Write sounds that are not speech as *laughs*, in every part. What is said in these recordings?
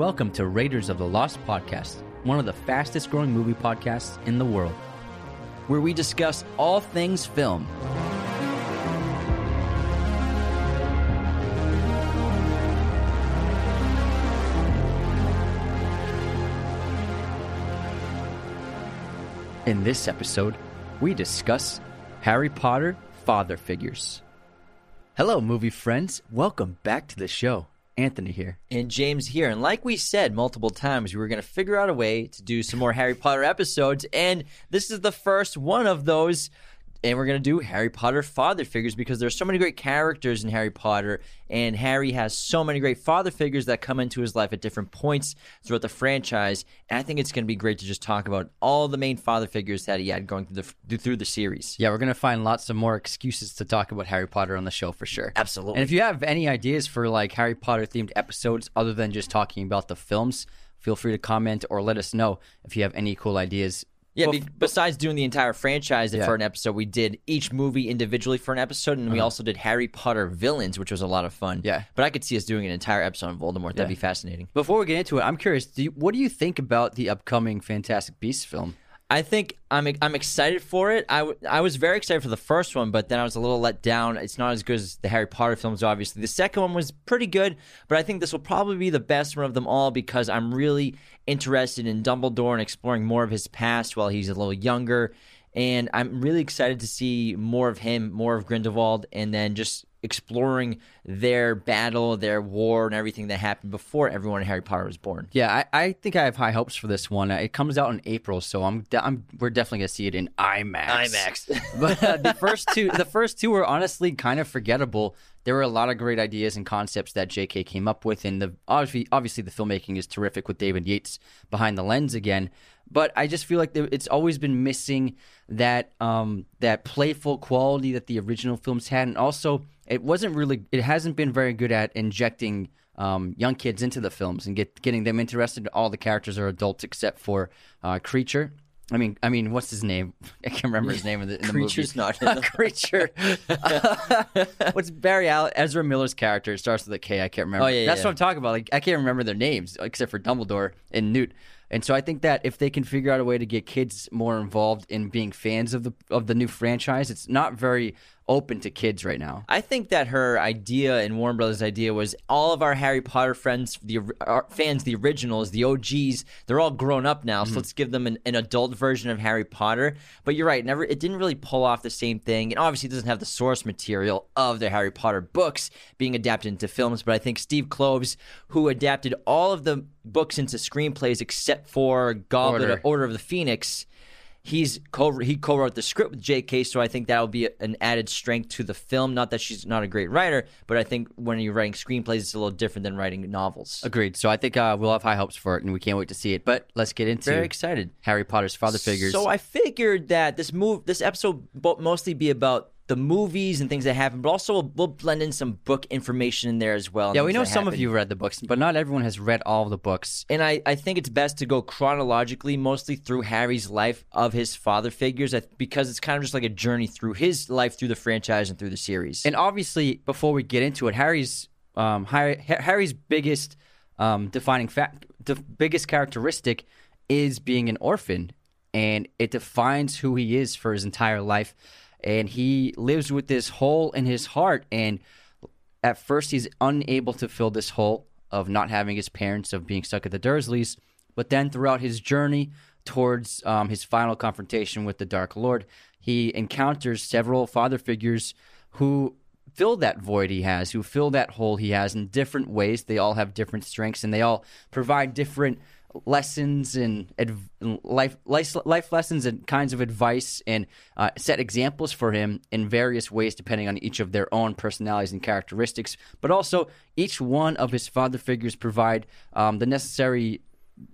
Welcome to Raiders of the Lost podcast, one of the fastest growing movie podcasts in the world. where we discuss all things film. In this episode, we discuss Harry Potter father figures. Hello, movie friends. Welcome back to the show. Anthony here. And James here. And like we said multiple times, we were going to figure out a way to do some more Harry Potter episodes. And this is the first one of those. And we're going to do Harry Potter father figures because there's so many great characters in Harry Potter. And Harry has so many great father figures that come into his life at different points throughout the franchise. And I think it's going to be great to just talk about all the main father figures that he had going through the, through the series. Yeah, we're going to find lots of more excuses to talk about Harry Potter on the show for sure. Absolutely. And if you have any ideas for like Harry Potter themed episodes other than just talking about the films, feel free to comment or let us know if you have any cool ideas. Yeah, Well, be- besides doing the entire franchise Yeah. for an episode, we did each movie individually for an episode, and we also did Harry Potter villains, which was a lot of fun. Uh-huh. Yeah. But I could see us doing an entire episode on Voldemort. That'd be fascinating. Before we get into it, I'm curious, do you, what do you think about the upcoming Fantastic Beasts film? I think I'm I'm excited for it. I, w- I was very excited for the first one, but then I was a little let down. It's not as good as the Harry Potter films, obviously. The second one was pretty good, but I think this will probably be the best one of them all because I'm really interested in Dumbledore and exploring more of his past while he's a little younger. And I'm really excited to see more of him, more of Grindelwald, and then just exploring their battle, their war, and everything that happened before everyone in Harry Potter was born. Yeah, I, I think I have high hopes for this one. It comes out in April, so I'm, de- I'm we're definitely gonna see it in IMAX. IMAX. *laughs* but uh, the first two, the first two were honestly kind of forgettable. There were a lot of great ideas and concepts that J.K. came up with, and the obviously, obviously the filmmaking is terrific with David Yates behind the lens again. But I just feel like it's always been missing that um, that playful quality that the original films had, and also it wasn't really, it hasn't been very good at injecting um, young kids into the films and get getting them interested. All the characters are adults except for uh, Creature. I mean, I mean, what's his name? *laughs* I can't remember his name in the, in the Creature's movie. not in *laughs* the- Creature. *laughs* what's Barry Allen? Ezra Miller's character It starts with a K. I can't remember. Oh, yeah, That's yeah. what I'm talking about. Like, I can't remember their names except for Dumbledore and Newt. And so I think that if they can figure out a way to get kids more involved in being fans of the of the new franchise, it's not very open to kids right now. I think that her idea and Warner Brothers' idea was all of our Harry Potter friends, the our fans, the originals, the OGs, they're all grown up now. Mm-hmm. So let's give them an, an adult version of Harry Potter. But you're right, never it didn't really pull off the same thing, and obviously it doesn't have the source material of the Harry Potter books being adapted into films. But I think Steve Kloves, who adapted all of the books into screenplays except for Goblet Order. Order of the Phoenix he's co he co-wrote the script with J.K. So I think that will be an added strength to the film. Not that she's not a great writer, but I think when you're writing screenplays, it's a little different than writing novels. Agreed. So I think uh, we'll have high hopes for it, and we can't wait to see it. But let's get into Very excited. Harry Potter's father figures. So I figured that this move, this episode, will mostly be about the movies and things that happen, but also we'll, we'll blend in some book information in there as well. yeah, we know some of you read the books, but not everyone has read all the books. And I, I think it's best to go chronologically, mostly through Harry's life of his father figures, because it's kind of just like a journey through his life through the franchise and through the series. And obviously, before we get into it, Harry's um, Harry, Harry's biggest um, defining fact, the biggest characteristic is being an orphan, and it defines who he is for his entire life. And he lives with this hole in his heart, and at first he's unable to fill this hole of not having his parents, of being stuck at the Dursleys. But then throughout his journey towards um, his final confrontation with the Dark Lord, he encounters several father figures who fill that void he has, who fill that hole he has in different ways. They all have different strengths, and they all provide different lessons and adv- life, life life lessons and kinds of advice and uh, set examples for him in various ways depending on each of their own personalities and characteristics. But also each one of his father figures provide um, the necessary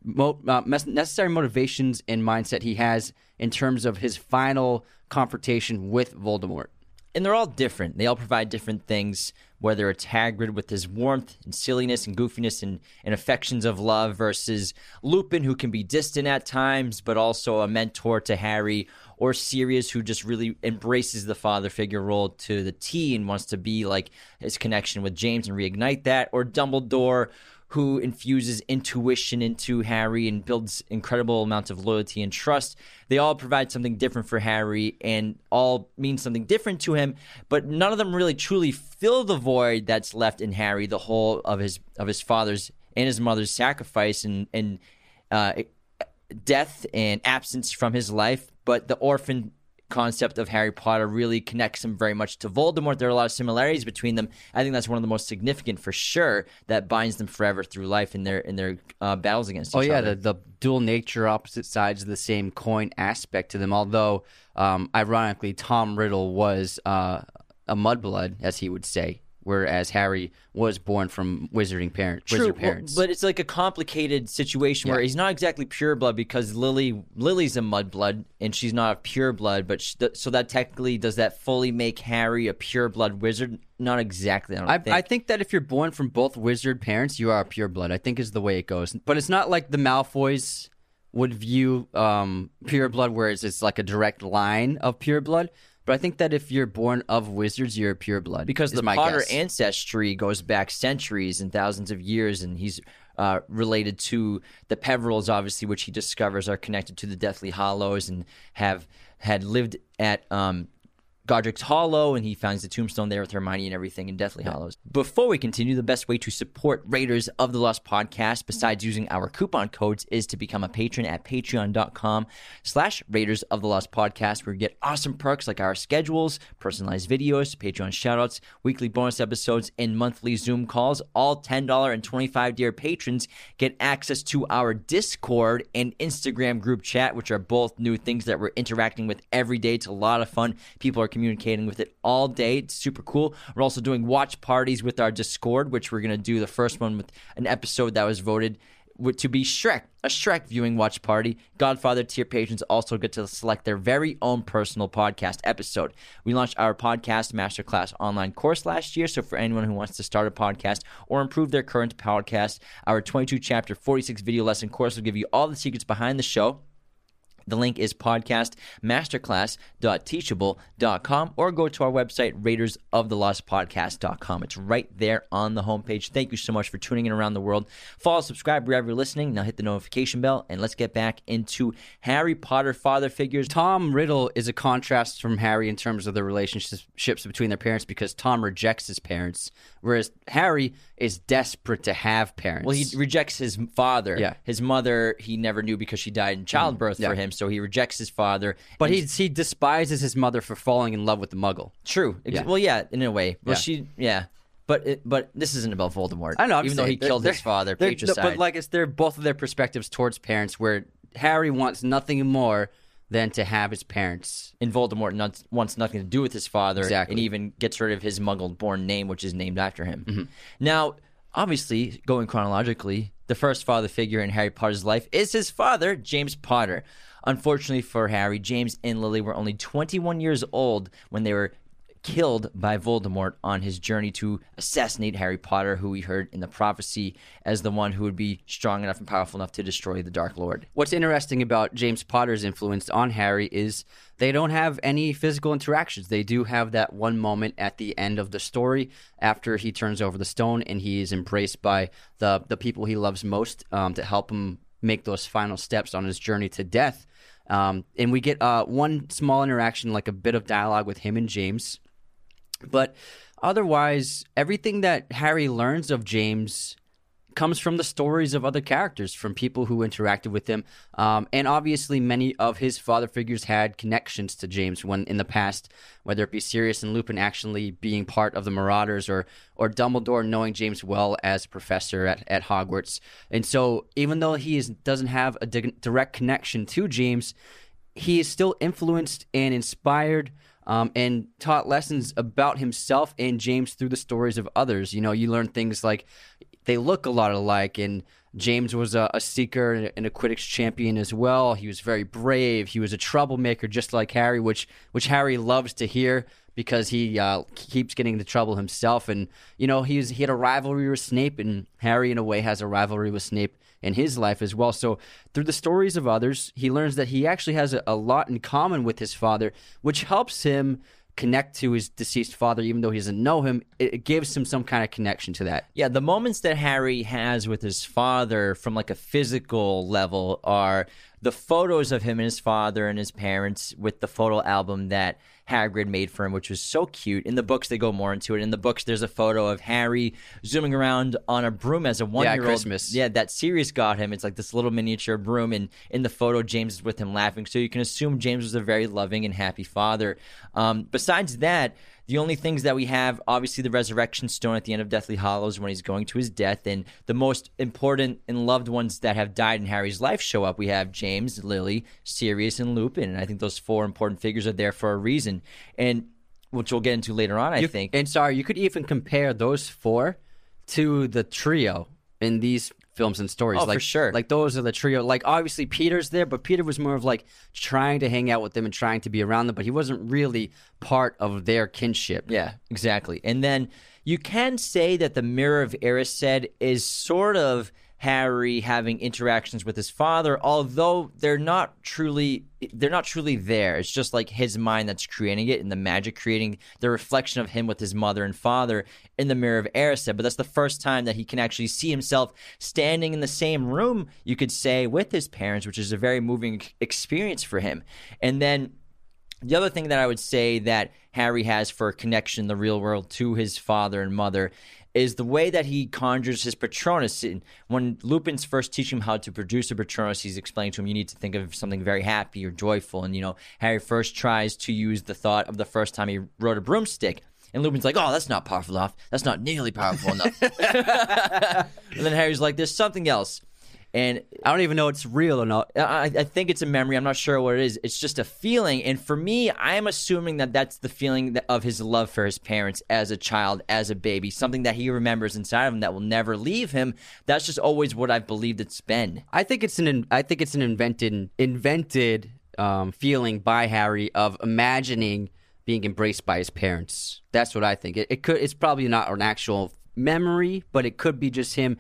mo- uh, necessary motivations and mindset he has in terms of his final confrontation with Voldemort. And they're all different. They all provide different things, whether it's Hagrid with his warmth and silliness and goofiness and, and affections of love versus Lupin, who can be distant at times, but also a mentor to Harry, or Sirius, who just really embraces the father figure role to the T and wants to be like his connection with James and reignite that, or Dumbledore, who infuses intuition into Harry and builds incredible amounts of loyalty and trust. They all provide something different for Harry and all mean something different to him, but none of them really truly fill the void that's left in Harry, the whole of his of his father's and his mother's sacrifice and and uh, death and absence from his life. But the orphan concept of Harry Potter really connects him very much to Voldemort. There are a lot of similarities between them. I think that's one of the most significant for sure that binds them forever through life in their in their uh, battles against Oh each yeah, other. the, the dual nature, opposite sides of the same coin aspect to them. Although, um, ironically, Tom Riddle was uh, a mudblood, as he would say, whereas Harry was born from wizarding parents. True, wizard well, but it's like a complicated situation where he's not exactly pure blood because Lily Lily's a mudblood and she's not a pure blood. But sh so that technically does that fully make Harry a pure blood wizard? Not exactly. I don't I, think. I think that if you're born from both wizard parents, you are a pure blood. I think is the way it goes. But it's not like the Malfoys would view um, pure blood, whereas it's like a direct line of pure blood. But I think that if you're born of wizards, you're a pure blood. because the my Potter guess. ancestry goes back centuries and thousands of years, and he's uh, related to the Peverells, obviously, which he discovers are connected to the Deathly Hallows and have had lived at um, Godric's Hollow, and he finds the tombstone there with Hermione and everything in Deathly Hallows. Before we continue, the best way to support Raiders of the Lost podcast, besides using our coupon codes, is to become a patron at patreon.com slash Raiders of the Lost podcast, where you get awesome perks like our schedules, personalized videos, Patreon shoutouts, weekly bonus episodes, and monthly Zoom calls. All $10 and 25 dear patrons get access to our Discord and Instagram group chat, which are both new things that we're interacting with every day. It's a lot of fun. People are communicating with it all day. It's super cool. We're also doing watch parties with our Discord, which we're going to do the first one with an episode that was voted to be Shrek, a Shrek viewing watch party. Godfather tier patrons also get to select their very own personal podcast episode. We launched our podcast masterclass online course last year, so for anyone who wants to start a podcast or improve their current podcast, our 22 chapter 46 video lesson course will give you all the secrets behind the show. The link is podcastmasterclass.teachable.com or go to our website, raidersoftheLostPodcast.com. It's right there on the homepage. Thank you so much for tuning in around the world. Follow, subscribe wherever you're listening. Now hit the notification bell and let's get back into Harry Potter father figures. Tom Riddle is a contrast from Harry in terms of the relationships between their parents because Tom rejects his parents, whereas Harry is desperate to have parents. Well, he rejects his father. Yeah. His mother, he never knew because she died in mm, childbirth Yeah. for him, so he rejects his father. but he he despises his mother for falling in love with the Muggle. True. Yeah. Well, yeah, in a way. Well, Yeah. she, yeah. But it, but this isn't about Voldemort. I know, I'm even though he killed his father, patricide. But like it's they're both of their perspectives towards parents, where Harry wants nothing more than to have his parents. and Voldemort wants nothing to do with his father, Exactly. and even gets rid of his Muggle-born name, which is named after him. Mm-hmm. Now, obviously, going chronologically, the first father figure in Harry Potter's life is his father, James Potter. Unfortunately for Harry, James and Lily were only 21 years old when they were killed by Voldemort on his journey to assassinate Harry Potter, who we heard in the prophecy as the one who would be strong enough and powerful enough to destroy the Dark Lord. What's interesting about James Potter's influence on Harry is they don't have any physical interactions. They do have that one moment at the end of the story after he turns over the stone and he is embraced by the the people he loves most um, to help him make those final steps on his journey to death. Um, and we get uh, one small interaction, like a bit of dialogue with him and James. But otherwise, everything that Harry learns of James comes from the stories of other characters, from people who interacted with him. Um, and obviously, many of his father figures had connections to James when in the past, whether it be Sirius and Lupin actually being part of the Marauders or, or Dumbledore knowing James well as professor at, at Hogwarts. And so, even though he is, doesn't have a di- direct connection to James, he is still influenced and inspired um, and taught lessons about himself and James through the stories of others. You know, you learn things like they look a lot alike, and James was a, a seeker and a- Quidditch champion as well. He was very brave. He was a troublemaker, just like Harry, which which Harry loves to hear because he uh, keeps getting into trouble himself. And you know, he was, he had a rivalry with Snape, and Harry, in a way, has a rivalry with Snape in his life as well. So through the stories of others, he learns that he actually has a, a lot in common with his father, which helps him connect to his deceased father, even though he doesn't know him. It, it gives him some kind of connection to that. Yeah, the moments that Harry has with his father from like a physical level are the photos of him and his father and his parents with the photo album that Hagrid made for him, which was so cute. In the books, they go more into it. In the books, there's a photo of Harry zooming around on a broom as a one year old. Yeah, that Sirius got him. It's like this little miniature broom, and in the photo, James is with him laughing. So you can assume James was a very loving and happy father. Um, besides that, the only things that we have, obviously, the resurrection stone at the end of Deathly Hallows when he's going to his death, and the most important and loved ones that have died in Harry's life show up. We have James, Lily, Sirius, and Lupin, and I think those four important figures are there for a reason, and which we'll get into later on. I You- think. And sorry, you could even compare those four to the trio in these films and stories. Oh, for like, sure. Like those are the trio. Like obviously Peter's there, but Peter was more of like trying to hang out with them and trying to be around them, but he wasn't really part of their kinship. Yeah, exactly. And then you can say that the Mirror of Erised is sort of Harry having interactions with his father, although they're not truly they're not truly there. It's just like his mind that's creating it and the magic creating the reflection of him with his mother and father in the Mirror of Erised. But that's the first time that he can actually see himself standing in the same room, you could say, with his parents, which is a very moving experience for him. And then the other thing that I would say that Harry has for a connection in the real world to his father and mother is the way that he conjures his Patronus. And When Lupin's first teaching him how to produce a Patronus, he's explaining to him you need to think of something very happy or joyful. And, you know, Harry first tries to use the thought of the first time he rode a broomstick. And Lupin's like, oh, that's not powerful enough. That's not nearly powerful enough. *laughs* *laughs* and then Harry's like, there's something else. And I don't even know it's real or not. I, I think it's a memory. I'm not sure what it is. It's just a feeling. And for me, I am assuming that that's the feeling of his love for his parents as a child, as a baby, something that he remembers inside of him that will never leave him. That's just always what I've believed it's been. I think it's an I think it's an invented invented um, feeling by Harry of imagining being embraced by his parents. That's what I think. It, it could. It's probably not an actual memory, but it could be just him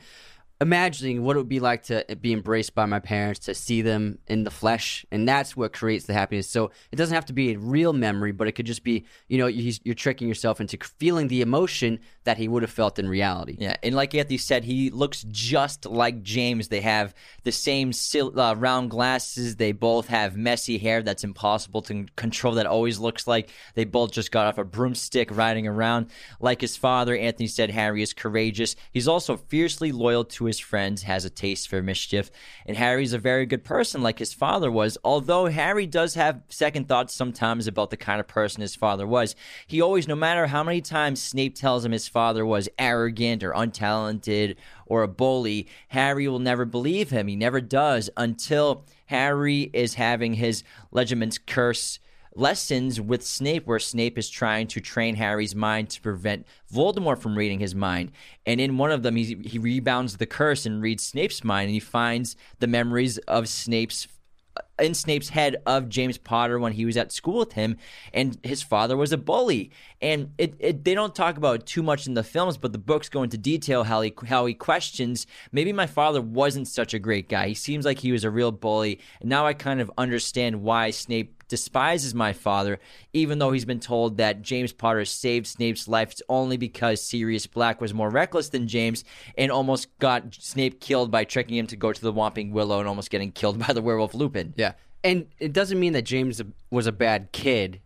imagining what it would be like to be embraced by my parents, to see them in the flesh, and that's what creates the happiness. So it doesn't have to be a real memory, but it could just be, you know, you're tricking yourself into feeling the emotion that he would have felt in reality. Yeah, and like Anthony said, he looks just like James. They have the same sil- uh, round glasses. They both have messy hair that's impossible to control. That always looks like they both just got off a broomstick riding around. Like his father, Anthony said, Harry is courageous. He's also fiercely loyal to his friends, has a taste for mischief, and Harry's a very good person, like his father was. Although Harry does have second thoughts sometimes about the kind of person his father was, he always, no matter how many times Snape tells him his father was arrogant or untalented or a bully, Harry will never believe him. He never does until Harry is having his Legilimens curse lessons with Snape, where Snape is trying to train Harry's mind to prevent Voldemort from reading his mind. And in one of them, he, he rebounds the curse and reads Snape's mind, and he finds the memories of Snape's in Snape's head of James Potter when he was at school with him, and his father was a bully. And it, it they don't talk about it too much in the films, but the books go into detail how he how he questions maybe my father wasn't such a great guy. He seems like he was a real bully, and now I kind of understand why Snape despises my father, even though he's been told that James Potter saved Snape's life. It's only because Sirius Black was more reckless than James and almost got Snape killed by tricking him to go to the Whomping Willow and almost getting killed *laughs* by the werewolf Lupin. Yeah. And it doesn't mean that James was a bad kid.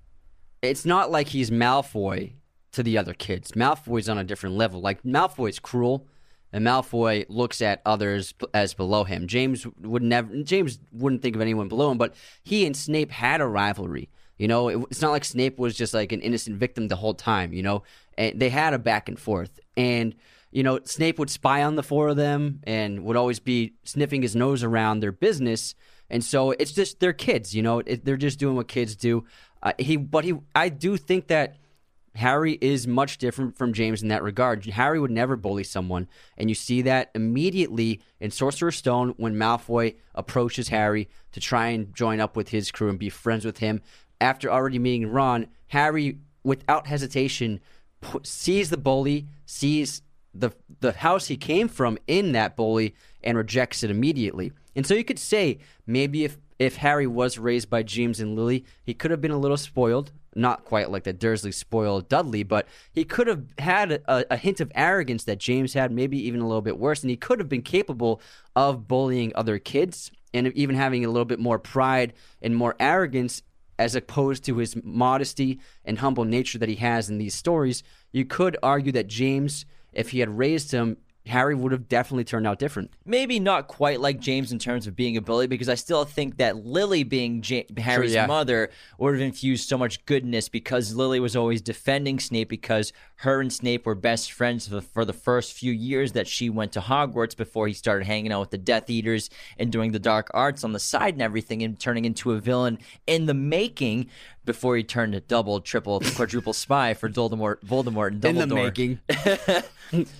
It's not like he's Malfoy to the other kids. Malfoy's on a different level. Like Malfoy's cruel, and Malfoy looks at others as below him. James would never. James wouldn't think of anyone below him, but he and Snape had a rivalry. You know, it, it's not like Snape was just like an innocent victim the whole time. You know, and they had a back and forth, and you know, Snape would spy on the four of them and would always be sniffing his nose around their business. And so it's just they're kids, you know. It, they're just doing what kids do. Uh, he, but he, I do think that Harry is much different from James in that regard. Harry would never bully someone, and you see that immediately in Sorcerer's Stone when Malfoy approaches Harry to try and join up with his crew and be friends with him. After already meeting Ron, Harry, without hesitation, sees the bully, sees the the house he came from in that bully, and rejects it immediately. And so you could say maybe if if Harry was raised by James and Lily, he could have been a little spoiled not quite like the Dursley spoiled Dudley, but he could have had a, a hint of arrogance that James had, maybe even a little bit worse, and he could have been capable of bullying other kids and even having a little bit more pride and more arrogance as opposed to his modesty and humble nature that he has in these stories. You could argue that James, if he had raised him, Harry would have definitely turned out different. Maybe not quite like James in terms of being a bully, because I still think that Lily being ja- Harry's yeah. mother would have infused so much goodness because Lily was always defending Snape because her and Snape were best friends for the, for the first few years that she went to Hogwarts before he started hanging out with the Death Eaters and doing the dark arts on the side and everything and turning into a villain in the making before he turned a double, triple, *laughs* quadruple spy for Voldemort, Voldemort and Dumbledore. In the making. *laughs*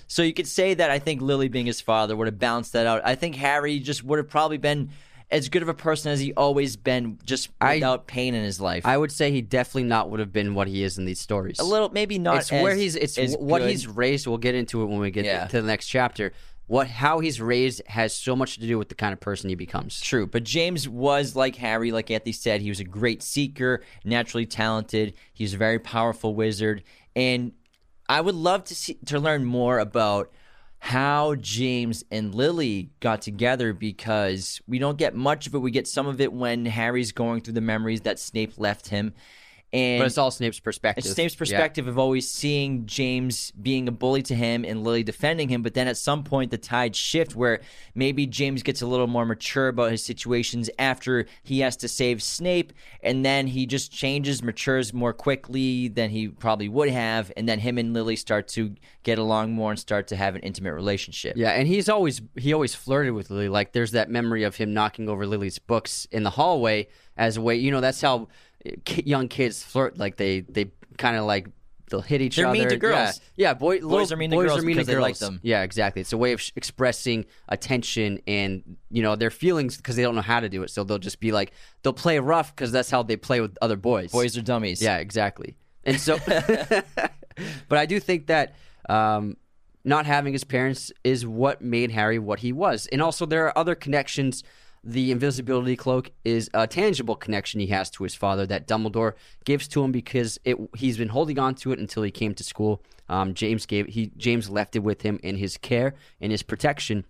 So you could say that I think Lily being his father would have balanced that out. I think Harry just would have probably been as good of a person as he always been, just I- without pain in his life. I would say he definitely not would have been what he is in these stories. a little, maybe not. it's where he's it's as what good. he's raised. We'll get into it when we get Yeah. to the next chapter. What how he's raised has so much to do with the kind of person he becomes. True, but James was like Harry, like Anthony said. He was a great seeker, naturally talented. He's a very powerful wizard, and I would love to see to learn more about how James and Lily got together because we don't get much of it. We get some of it when Harry's going through the memories that Snape left him, and But it's all Snape's perspective. it's Snape's Yeah. perspective of always seeing James being a bully to him and Lily defending him, but then at some point the tides shift where maybe James gets a little more mature about his situations after he has to save Snape, and then he just changes, matures more quickly than he probably would have, and then him and Lily start to get along more and start to have an intimate relationship. Yeah, and he's always he always flirted with Lily. Like there's that memory of him knocking over Lily's books in the hallway as a way. You know, that's how young kids flirt. Like they they kind of like they'll hit each other. They're mean to girls. Yeah, yeah boy, little, are mean to boys girls are mean because to they girls. like them. Yeah, exactly. It's a way of sh- expressing attention and you know their feelings because they don't know how to do it. So they'll just be like they'll play rough because that's how they play with other boys. Boys are dummies. Yeah, exactly. And so, *laughs* *laughs* but I do think that um, not having his parents is what made Harry what he was. And also, there are other connections. The invisibility cloak is a tangible connection he has to his father that Dumbledore gives to him because it, he's been holding on to it until he came to school. Um, James gave he James left it with him in his care and his protection.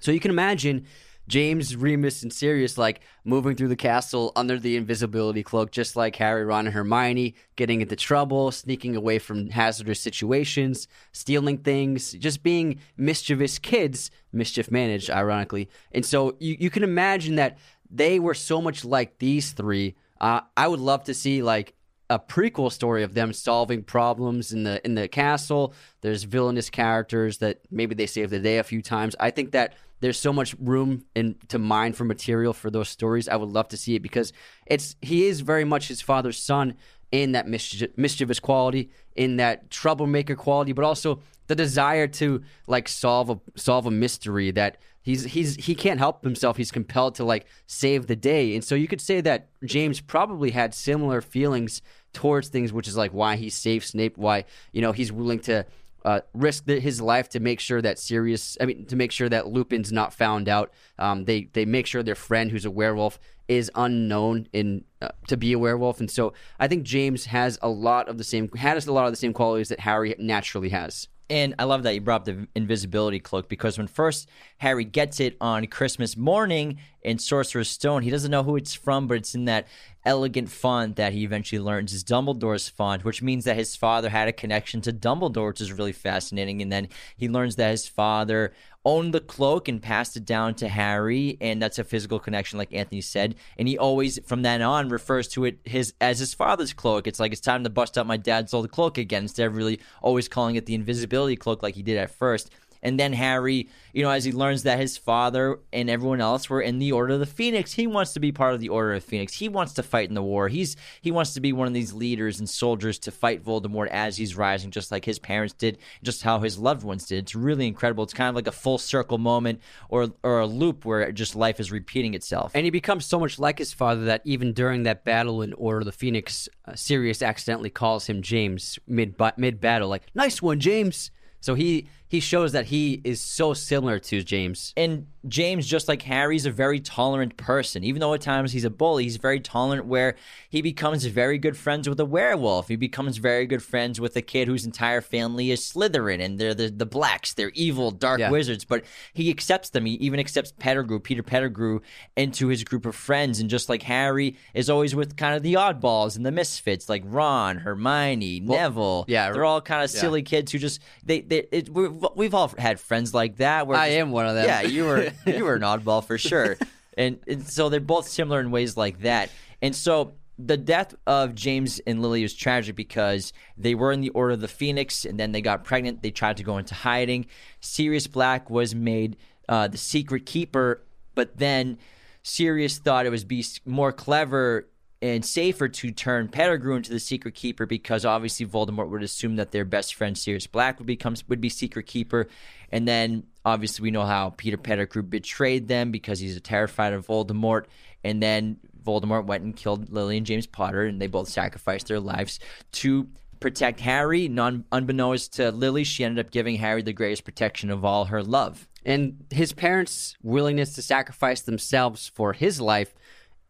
So you can imagine James, Remus, and Sirius like moving through the castle under the invisibility cloak, just like Harry, Ron, and Hermione, getting into trouble, sneaking away from hazardous situations, stealing things, just being mischievous kids, mischief managed, ironically. And so you, you can imagine that they were so much like these three. Uh, I would love to see like a prequel story of them solving problems in the in the castle. There's villainous characters that maybe they save the day a few times. I think that there's so much room in to mine for material for those stories. I would love to see it because it's he is very much his father's son in that mischievous quality, in that troublemaker quality, but also the desire to like solve a solve a mystery that he's he's he can't help himself. He's compelled to like save the day, and so you could say that James probably had similar feelings towards things, which is like why he saved Snape, why you know he's willing to uh, risk his life to make sure that Sirius, I mean, to make sure that Lupin's not found out. Um, they they make sure their friend, who's a werewolf, is unknown in uh, to be a werewolf, and so I think James has a lot of the same has a lot of the same qualities that Harry naturally has. And I love that you brought up the invisibility cloak because when first Harry gets it on Christmas morning in Sorcerer's Stone, he doesn't know who it's from, but it's in that elegant font that he eventually learns is Dumbledore's font, which means that his father had a connection to Dumbledore, which is really fascinating. And then he learns that his father owned the cloak and passed it down to Harry, and that's a physical connection, like Anthony said. And he always, from then on, refers to it his as his father's cloak. It's like it's time to bust out my dad's old cloak again, instead of really always calling it the invisibility cloak like he did at first. And then Harry, you know, as he learns that his father and everyone else were in the Order of the Phoenix, he wants to be part of the Order of Phoenix. He wants to fight in the war. He's he wants to be one of these leaders and soldiers to fight Voldemort as he's rising, just like his parents did, just how his loved ones did. It's really incredible. It's kind of like a full circle moment or or a loop where just life is repeating itself. And he becomes so much like his father that even during that battle in Order of the Phoenix, uh, Sirius accidentally calls him James mid mid battle, like "Nice one, James." So he he shows that he is so similar to James. And James, just like Harry, is a very tolerant person. Even though at times he's a bully, he's very tolerant where he becomes very good friends with a werewolf. He becomes very good friends with a kid whose entire family is Slytherin and they're the, the blacks. They're evil, dark Yeah. wizards. But he accepts them. He even accepts Pettigrew, Peter Pettigrew, into his group of friends. And just like Harry is always with kind of the oddballs and the misfits, like Ron, Hermione, Neville. yeah, They're all kind of silly kids who just, they, they, it, we're, we've all had friends like that. Where I just- am one of them. yeah, you were *laughs* you were an oddball for sure. And, and so they're both similar in ways like that. And so the death of James and Lily was tragic because they were in the Order of the Phoenix and then they got pregnant. They tried to go into hiding. Sirius Black was made uh, the secret keeper, but then Sirius thought it was be more clever and safer to turn Pettigrew into the secret keeper because obviously Voldemort would assume that their best friend Sirius Black would become would be secret keeper, and then obviously we know how Peter Pettigrew betrayed them because he's terrified of Voldemort, and then Voldemort went and killed Lily and James Potter, and they both sacrificed their lives to protect Harry. Non unbeknownst to Lily, she ended up giving Harry the greatest protection of all, her love. And his parents' willingness to sacrifice themselves for his life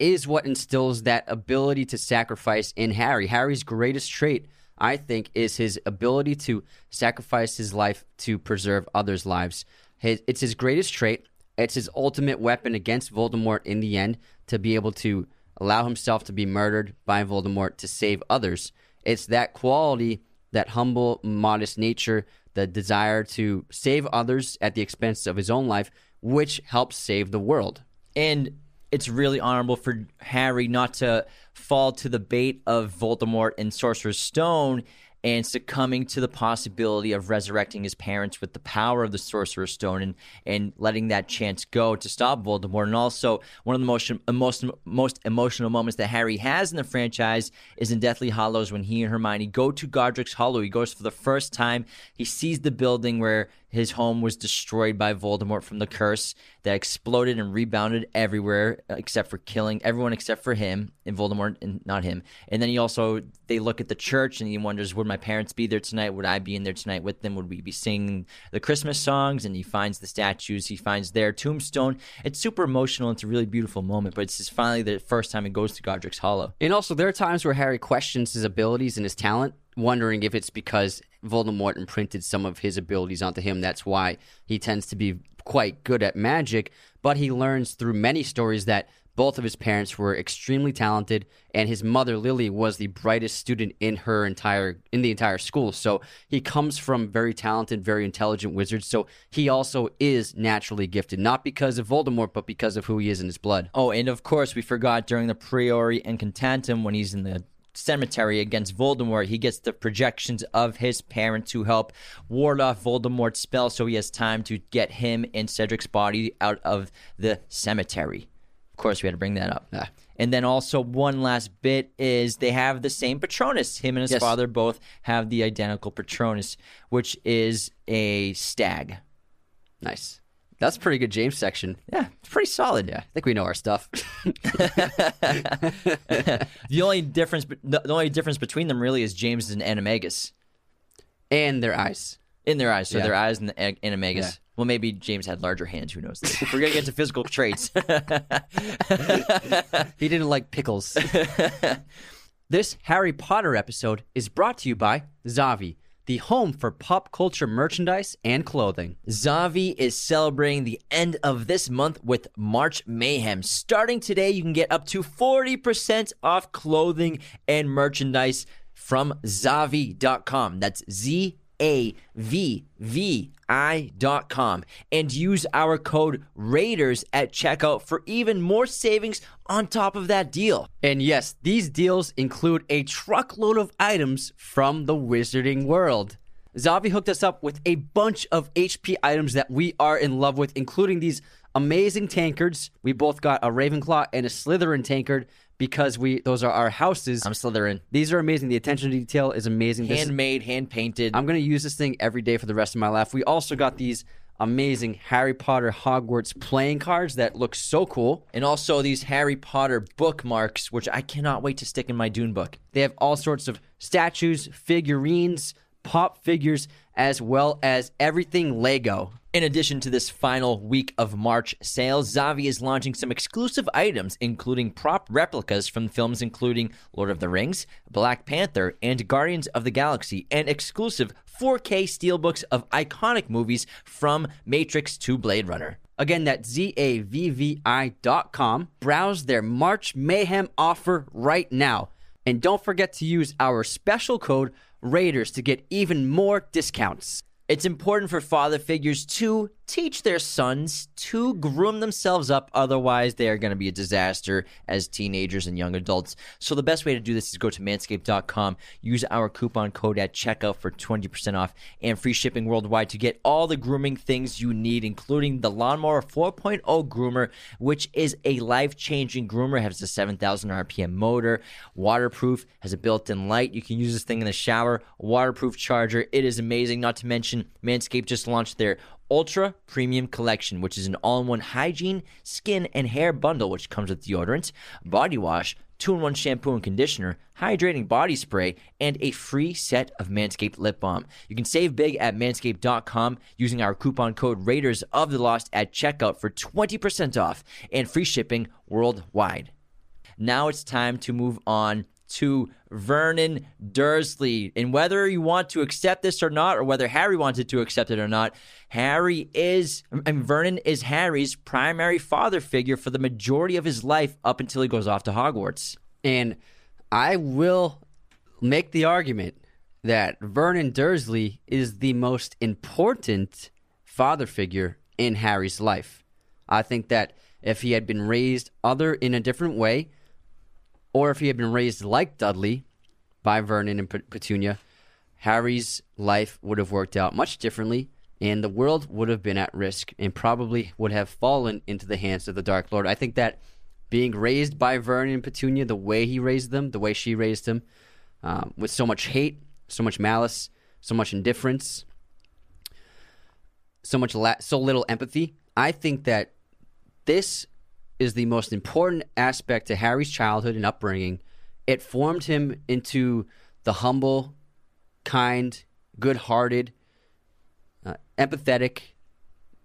is what instills that ability to sacrifice in Harry. Harry's greatest trait, I think, is his ability to sacrifice his life to preserve others' lives. His, it's his greatest trait. It's his ultimate weapon against Voldemort in the end to be able to allow himself to be murdered by Voldemort to save others. It's that quality, that humble, modest nature, the desire to save others at the expense of his own life, which helps save the world. And it's really honorable for Harry not to fall to the bait of Voldemort and Sorcerer's Stone and succumbing to the possibility of resurrecting his parents with the power of the Sorcerer's Stone and, and letting that chance go to stop Voldemort. And also, one of the most, most, most emotional moments that Harry has in the franchise is in Deathly Hallows when he and Hermione go to Godric's Hollow. He goes for the first time. He sees the building where his home was destroyed by Voldemort from the curse that exploded and rebounded everywhere uh, except for killing everyone except for him and Voldemort and not him. And then he also they look at the church and he wonders would my parents be there tonight? Would I be in there tonight with them? Would we be singing the Christmas songs? And he finds the statues, he finds their tombstone. It's super emotional. It's a really beautiful moment, but it's just finally the first time he goes to Godric's Hollow. And also, there are times where Harry questions his abilities and his talent, wondering if it's because Voldemort imprinted some of his abilities onto him. That's why he tends to be quite good at magic. But he learns through many stories that both of his parents were extremely talented, and his mother Lily was the brightest student in her entire in the entire school. So he comes from very talented, very intelligent wizards. So he also is naturally gifted, not because of Voldemort, but because of who he is in his blood. Oh, and of course, we forgot during the Priori Incantatem when he's in the cemetery against Voldemort, he gets the projections of his parents to help ward off Voldemort's spell so he has time to get him and Cedric's body out of the cemetery. Of course, we had to bring that up. Ah. And then also one last bit is they have the same Patronus. Him and his Yes. father both have the identical Patronus, which is a stag. Nice. That's a pretty good James section. Yeah, it's pretty solid. Yeah, I think we know our stuff. *laughs* *laughs* The only difference, the the only difference between them really is James and Animagus and their eyes. in their eyes. So Yeah. their eyes and the Animagus. Yeah. Well, maybe James had larger hands. Who knows? *laughs* If we're gonna get to physical traits. He didn't like pickles. this Harry Potter episode is brought to you by Zavvi, the home for pop culture merchandise and clothing. Zavvi is celebrating the end of this month with March Mayhem. Starting today, you can get up to 40% off clothing and merchandise from Zavvi.com. That's Z A V V I dot com. And use our code Raiders at checkout for even more savings on top of that deal. And yes, these deals include a truckload of items from the wizarding world. Zavvi hooked us up with a bunch of HP items that we are in love with, including these amazing tankards. We both got a Ravenclaw and a Slytherin tankard because we those are our houses. I'm Slytherin. These are amazing. The attention to detail is amazing. This is- Handmade, hand painted. I'm to use this thing every day for the rest of my life. We also got these amazing Harry Potter Hogwarts playing cards that look so cool. and also these Harry Potter bookmarks, which I cannot wait to stick in my Dune book. They have all sorts of statues, figurines, pop figures, as well as everything Lego. In addition to this final week of March sales, Zavvi is launching some exclusive items, including prop replicas from films including Lord of the Rings, Black Panther, and Guardians of the Galaxy, and exclusive 4K steelbooks of iconic movies from Matrix to Blade Runner. Again, that's Z-A-V-V-I.com. Browse their March Mayhem offer right now. And don't forget to use our special code Raiders to get even more discounts. It's important for father figures to teach their sons to groom themselves up. Otherwise, they are going to be a disaster as teenagers and young adults. So, the best way to do this is go to manscaped.com, use our coupon code at checkout for 20% off and free shipping worldwide to get all the grooming things you need, including the Lawnmower 4.0 groomer, which is a life changing groomer, has a 7,000 RPM motor, waterproof, has a built in light. You can use this thing in the shower, waterproof charger. It is amazing. Not to mention, Manscaped just launched their Ultra Premium Collection, which is an all in one hygiene, skin, and hair bundle, which comes with deodorant, body wash, two in one shampoo and conditioner, hydrating body spray, and a free set of Manscaped lip balm. You can save big at manscaped.com using our coupon code Raiders of the Lost at checkout for 20% off and free shipping worldwide. Now it's time to move on to Vernon Dursley. And whether you want to accept this or not, or whether Harry wanted to accept it or not, Harry is, mean, Vernon is Harry's primary father figure for the majority of his life up until he goes off to Hogwarts. And I will make the argument that Vernon Dursley is the most important father figure in Harry's life. I think that if he had been raised other in a different way, or if he had been raised like Dudley by Vernon and Petunia, Harry's life would have worked out much differently, and the world would have been at risk and probably would have fallen into the hands of the Dark Lord. I think that being raised by Vernon and Petunia, the way he raised them, the way she raised him, um, with so much hate, so much malice, so much indifference, so much la- so little empathy. I think that this is the most important aspect to Harry's childhood and upbringing. It formed him into the humble, kind, good hearted, uh, empathetic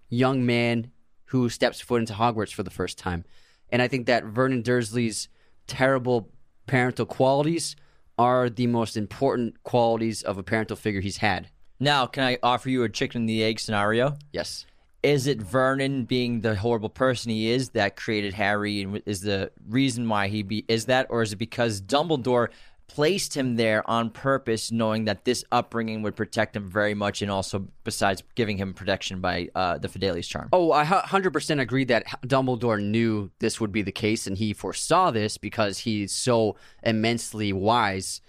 young man who steps foot into Hogwarts for the first time. And I think that Vernon Dursley's terrible parental qualities are the most important qualities of a parental figure he's had. Now, can I offer you a chicken and the egg scenario? Yes is it Vernon being the horrible person he is that created Harry and is the reason why he be is that or is it because Dumbledore placed him there on purpose knowing that this upbringing would protect him very much and also besides giving him protection by uh, the Fidelius charm. Oh, I 100% agree that Dumbledore knew this would be the case and he foresaw this because he's so immensely wise.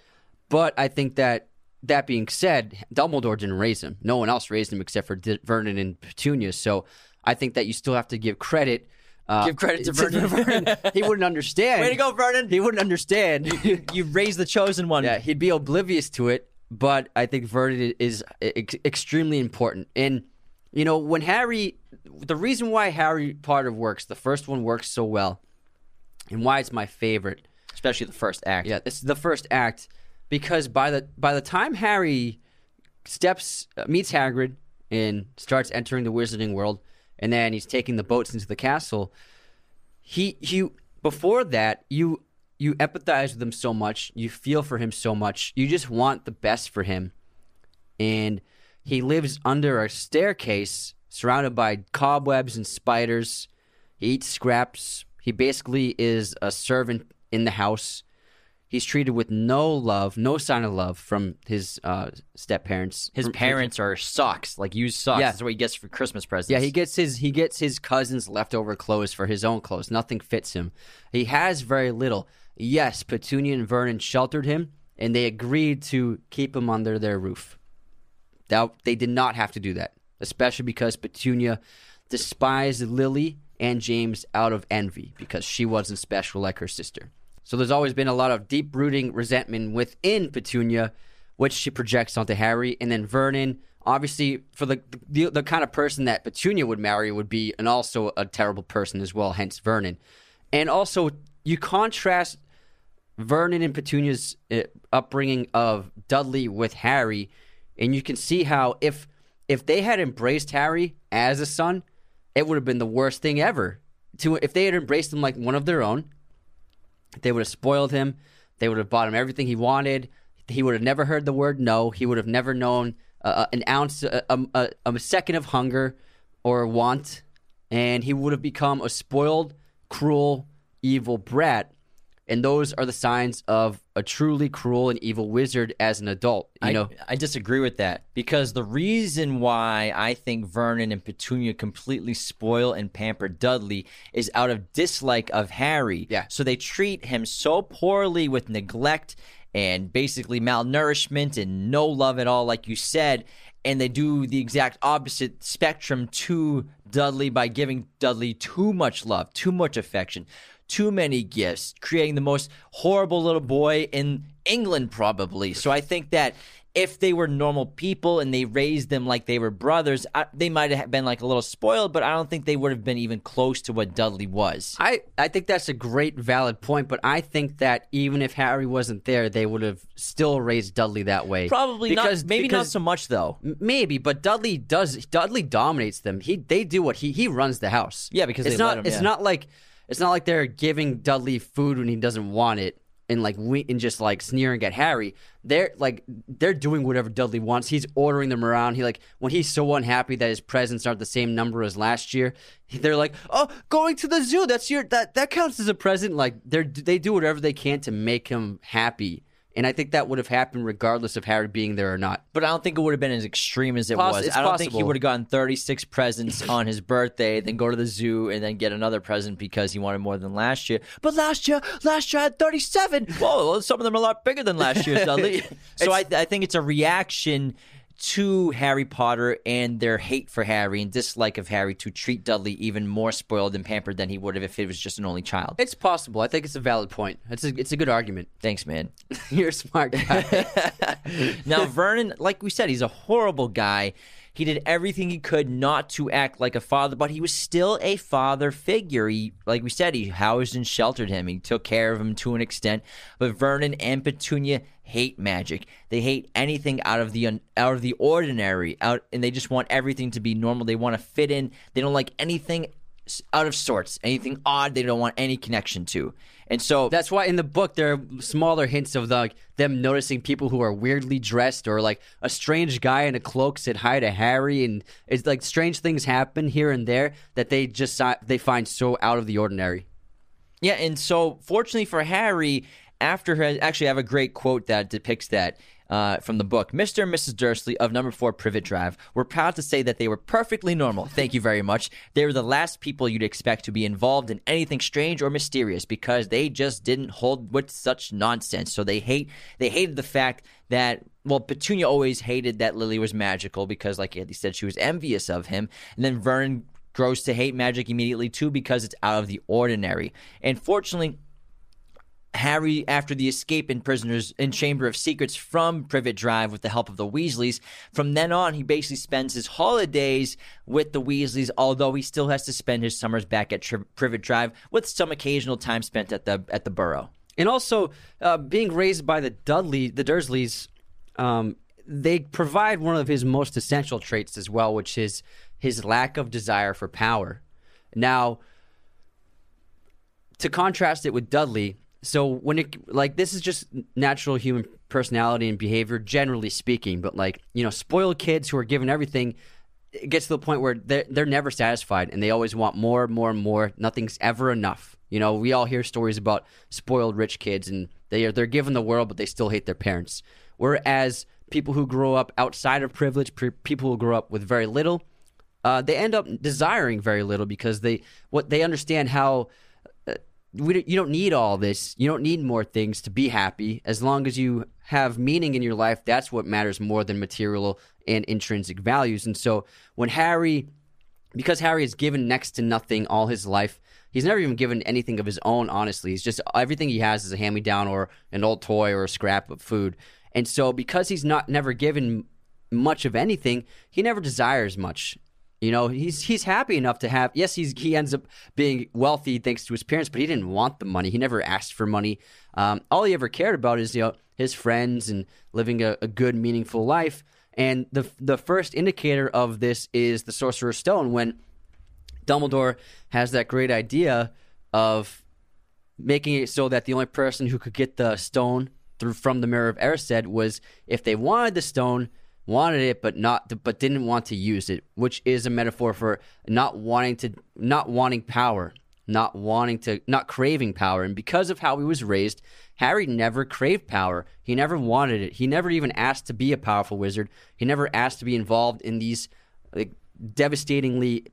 But I think that that being said, Dumbledore didn't raise him. No one else raised him except for D- Vernon and Petunia. So I think that you still have to give credit. Uh, give credit to, *laughs* to Vernon. Vernon. *laughs* He wouldn't understand. Way to go, Vernon. He wouldn't understand. you, you raised the chosen one. Yeah, he'd be oblivious to it. But I think Vernon is ex- extremely important. And you know, when Harry, the reason why Harry Potter works, the first one works so well, and why it's my favorite, especially the first act. Yeah, it's the first act because by the by the time Harry steps uh, meets Hagrid and starts entering the wizarding world, and then he's taking the boats into the castle, he he before that you you empathize with him so much, you feel for him so much, you just want the best for him, and he lives under a staircase surrounded by cobwebs and spiders. He eats scraps. He basically is a servant in the house He's treated with no love, no sign of love from his uh, step parents. His parents are socks, like used socks. Yeah. That's what he gets for Christmas presents. Yeah, he gets his he gets his cousin's leftover clothes for his own clothes. Nothing fits him. He has very little. Yes, Petunia and Vernon sheltered him, and they agreed to keep him under their roof. Now they did not have to do that, especially because Petunia despised Lily and James out of envy because she wasn't special like her sister. So there's always been a lot of deep rooting resentment within Petunia, which she projects onto Harry, and then Vernon. Obviously, for the, the the kind of person that Petunia would marry would be, and also a terrible person as well. Hence Vernon, and also you contrast Vernon and Petunia's uh, upbringing of Dudley with Harry, and you can see how if if they had embraced Harry as a son, it would have been the worst thing ever. To if they had embraced him like one of their own, they would have spoiled him. They would have bought him everything he wanted. He would have never heard the word no. He would have never known uh, uh an ounce, a, a, a second of hunger or want, and he would have become a spoiled, cruel, evil brat and those are the signs of a truly cruel and evil wizard as an adult. You I, know, I disagree with that because the reason why I think Vernon and Petunia completely spoil and pamper Dudley is out of dislike of Harry. Yeah. So they treat him so poorly with neglect and basically malnourishment and no love at all, like you said. And they do the exact opposite spectrum to Dudley by giving Dudley too much love, too much affection, too many gifts, creating the most horrible little boy in England, probably. So I think that if they were normal people and they raised them like they were brothers, I, they might have been like a little spoiled, but I don't think they would have been even close to what Dudley was. I, I think that's a great valid point, but I think that even if Harry wasn't there, they would have still raised Dudley that way. Probably because, not. Maybe not so much though. Maybe, but Dudley does. Dudley dominates them. He they do what he he runs the house. Yeah, because it's not. him, it's yeah. not like it's not like they're giving Dudley food when he doesn't want it and like we and just like sneering at Harry. They're like they're doing whatever Dudley wants. He's ordering them around. He like when he's so unhappy that his presents aren't the same number as last year. They're like, oh, going to the zoo. That's your that that counts as a present. Like they're they do whatever they can to make him happy. And I think that would have happened regardless of Harry being there or not. But I don't think it would have been as extreme as it Poss- was. I don't think he would have gotten 36 presents on his birthday, then go to the zoo and then get another present because he wanted more than last year. But last year, last year I had 37. Whoa, well, some of them are a lot bigger than last year's, *laughs* Dudley. so I, I think it's a reaction to Harry Potter and their hate for Harry and dislike of Harry to treat Dudley even more spoiled and pampered than he would have if it was just an only child. It's possible. I think it's a valid point. It's a it's a good argument. Thanks, man. *laughs* You're a smart guy. *laughs* now Vernon, like we said, he's a horrible guy. He did everything he could not to act like a father, but he was still a father figure. He, like we said, he housed and sheltered him. He took care of him to an extent. But Vernon and Petunia hate magic. They hate anything out of the out of the ordinary. Out, and they just want everything to be normal. They want to fit in. They don't like anything out of sorts, anything odd. They don't want any connection to. And so That's why in the book there are smaller hints of the, like them noticing people who are weirdly dressed or like a strange guy in a cloak said hi to Harry and it's like strange things happen here and there that they just they find so out of the ordinary. Yeah, and so fortunately for Harry, after her, actually, I have a great quote that depicts that uh, from the book. Mr. and Mrs. Dursley of number four Privet Drive were proud to say that they were perfectly normal. Thank you very much. They were the last people you'd expect to be involved in anything strange or mysterious because they just didn't hold with such nonsense. So they hate they hated the fact that well, Petunia always hated that Lily was magical because, like Andy said, she was envious of him. And then Vernon grows to hate magic immediately too because it's out of the ordinary. And fortunately, Harry, after the escape in Prisoners in Chamber of Secrets from Privet Drive with the help of the Weasleys, from then on he basically spends his holidays with the Weasleys, although he still has to spend his summers back at Tri- Privet Drive with some occasional time spent at the at the Burrow. And also, uh, being raised by the Dudley, the Dursleys, um, they provide one of his most essential traits as well, which is his lack of desire for power. Now, to contrast it with Dudley, so when it like this is just natural human personality and behavior, generally speaking, but like you know, spoiled kids who are given everything. It gets to the point where they're, they're never satisfied and they always want more, more, and more. Nothing's ever enough. You know, we all hear stories about spoiled rich kids and they are they're given the world, but they still hate their parents. Whereas people who grow up outside of privilege, people who grow up with very little, uh, they end up desiring very little because they what they understand how we, you don't need all this. You don't need more things to be happy. As long as you have meaning in your life, that's what matters more than material and intrinsic values. And so when Harry because Harry is given next to nothing all his life. He's never even given anything of his own, honestly. He's just everything he has is a hand me down or an old toy or a scrap of food. And so because he's not never given much of anything, he never desires much. You know, he's he's happy enough to have yes, he's he ends up being wealthy thanks to his parents, but he didn't want the money. He never asked for money. Um, all he ever cared about is, you know, his friends and living a, a good, meaningful life. And the the first indicator of this is the Sorcerer's Stone when Dumbledore has that great idea of making it so that the only person who could get the stone through from the Mirror of Erised was if they wanted the stone, wanted it but not but didn't want to use it, which is a metaphor for not wanting to not wanting power, not wanting to not craving power. And because of how he was raised, Harry never craved power. He never wanted it. He never even asked to be a powerful wizard. He never asked to be involved in these like devastatingly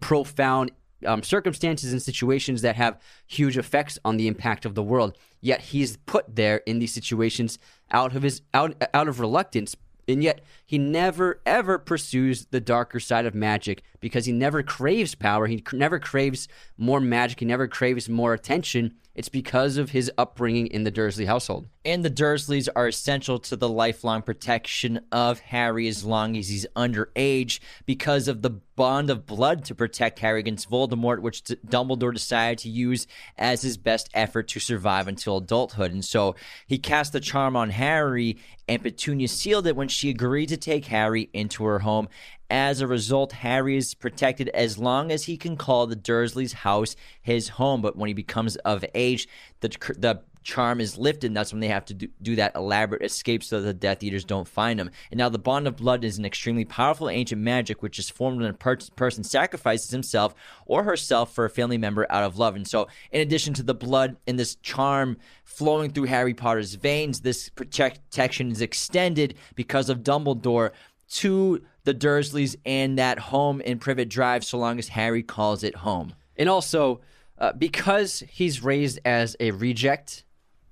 profound um, circumstances and situations that have huge effects on the impact of the world. Yet he's put there in these situations out of his out out of reluctance, and yet he never ever pursues the darker side of magic because he never craves power. He never craves more magic. He never craves more attention. It's because of his upbringing in the Dursley household. And the Dursleys are essential to the lifelong protection of Harry as long as he's underage because of the bond of blood to protect Harry against Voldemort, which Dumbledore decided to use as his best effort to survive until adulthood. And so he cast the charm on Harry, and Petunia sealed it when she agreed to take Harry into her home. As a result, Harry is protected as long as he can call the Dursleys' house his home. But when he becomes of age, the the charm is lifted, and that's when they have to do, do that elaborate escape so that the Death Eaters don't find them. And now, the Bond of Blood is an extremely powerful ancient magic which is formed when a per- person sacrifices himself or herself for a family member out of love. And so, in addition to the blood and this charm flowing through Harry Potter's veins, this protect- protection is extended because of Dumbledore to the Dursleys and that home in Privet Drive so long as Harry calls it home. And also, uh, because he's raised as a reject,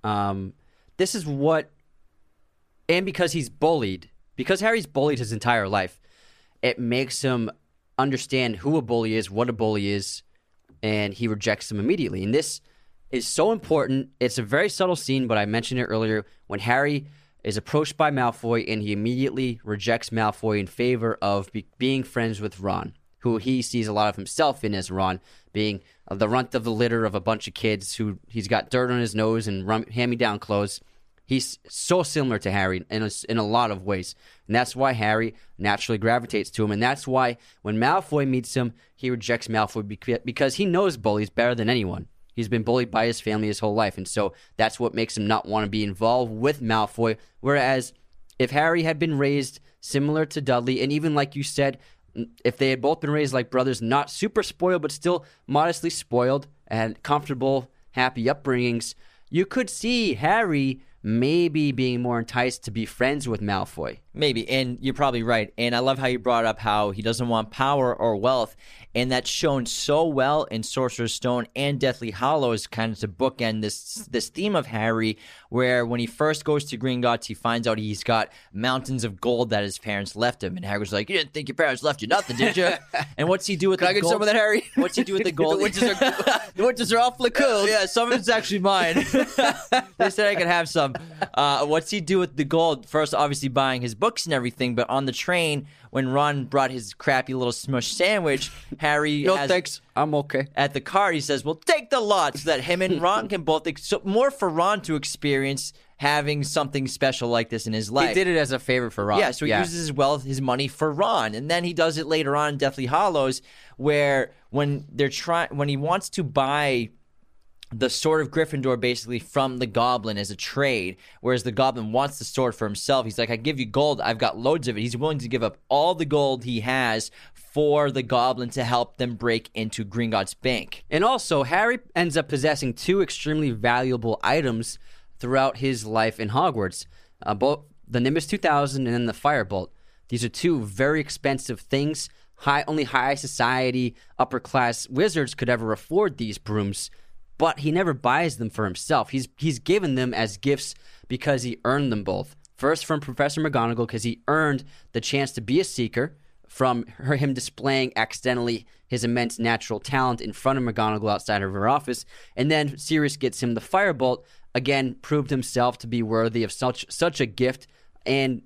um, this is what, and because he's bullied, because Harry's bullied his entire life, it makes him understand who a bully is, what a bully is, and he rejects him immediately. And this is so important. It's a very subtle scene, but I mentioned it earlier when Harry is approached by Malfoy and he immediately rejects Malfoy in favor of be- being friends with Ron, who he sees a lot of himself in as Ron, being the runt of the litter of a bunch of kids who he's got dirt on his nose and rum- hand-me-down clothes. He's so similar to Harry in a, in a lot of ways. And that's why Harry naturally gravitates to him. And that's why when Malfoy meets him, he rejects Malfoy because he knows bullies better than anyone. He's been bullied by his family his whole life. And so that's what makes him not want to be involved with Malfoy. Whereas if Harry had been raised similar to Dudley, and even like you said, if they had both been raised like brothers, not super spoiled, but still modestly spoiled and comfortable, happy upbringings, you could see Harry maybe being more enticed to be friends with Malfoy. Maybe, and you're probably right. And I love how you brought up how he doesn't want power or wealth, and that's shown so well in Sorcerer's Stone and Deathly Hallows, kind of to bookend this this theme of Harry, where when he first goes to Gringotts, he finds out he's got mountains of gold that his parents left him, and Harry's like, "You didn't think your parents left you nothing, did you?" *laughs* and what's he do with Can the I get gold? some of that, Harry? *laughs* What's he do with the *laughs* gold? the witches are the witches are awfully cool. yeah, some of it's actually mine. they said I could have some. *laughs* Uh, what's he do with the gold? First, obviously buying his books and everything, but on the train, when Ron brought his crappy little smush sandwich, Harry No has, thanks. I'm okay. at the car, he says, "Well, take the lot," so that him and *laughs* Ron can both. Ex- so more for Ron to experience having something special like this in his life. He did it as a favor for Ron. Yeah, so he uses his wealth, his money for Ron, and then he does it later on in Deathly Hallows, where when they're trying, when he wants to buy the sword of Gryffindor basically from the goblin as a trade, whereas the goblin wants the sword for himself. He's like, I give you gold, I've got loads of it. He's willing to give up all the gold he has for the goblin to help them break into Gringotts Bank. And also, Harry ends up possessing two extremely valuable items throughout his life in Hogwarts uh, both the Nimbus 2000 and then the Firebolt. These are two very expensive things. High, only high society, upper class wizards could ever afford these brooms, but he never buys them for himself. He's he's given them as gifts because he earned them both. First from Professor McGonagall because he earned the chance to be a seeker from her, him displaying accidentally his immense natural talent in front of McGonagall outside of her office, and then Sirius gets him the Firebolt. Again, proved himself to be worthy of such such a gift, and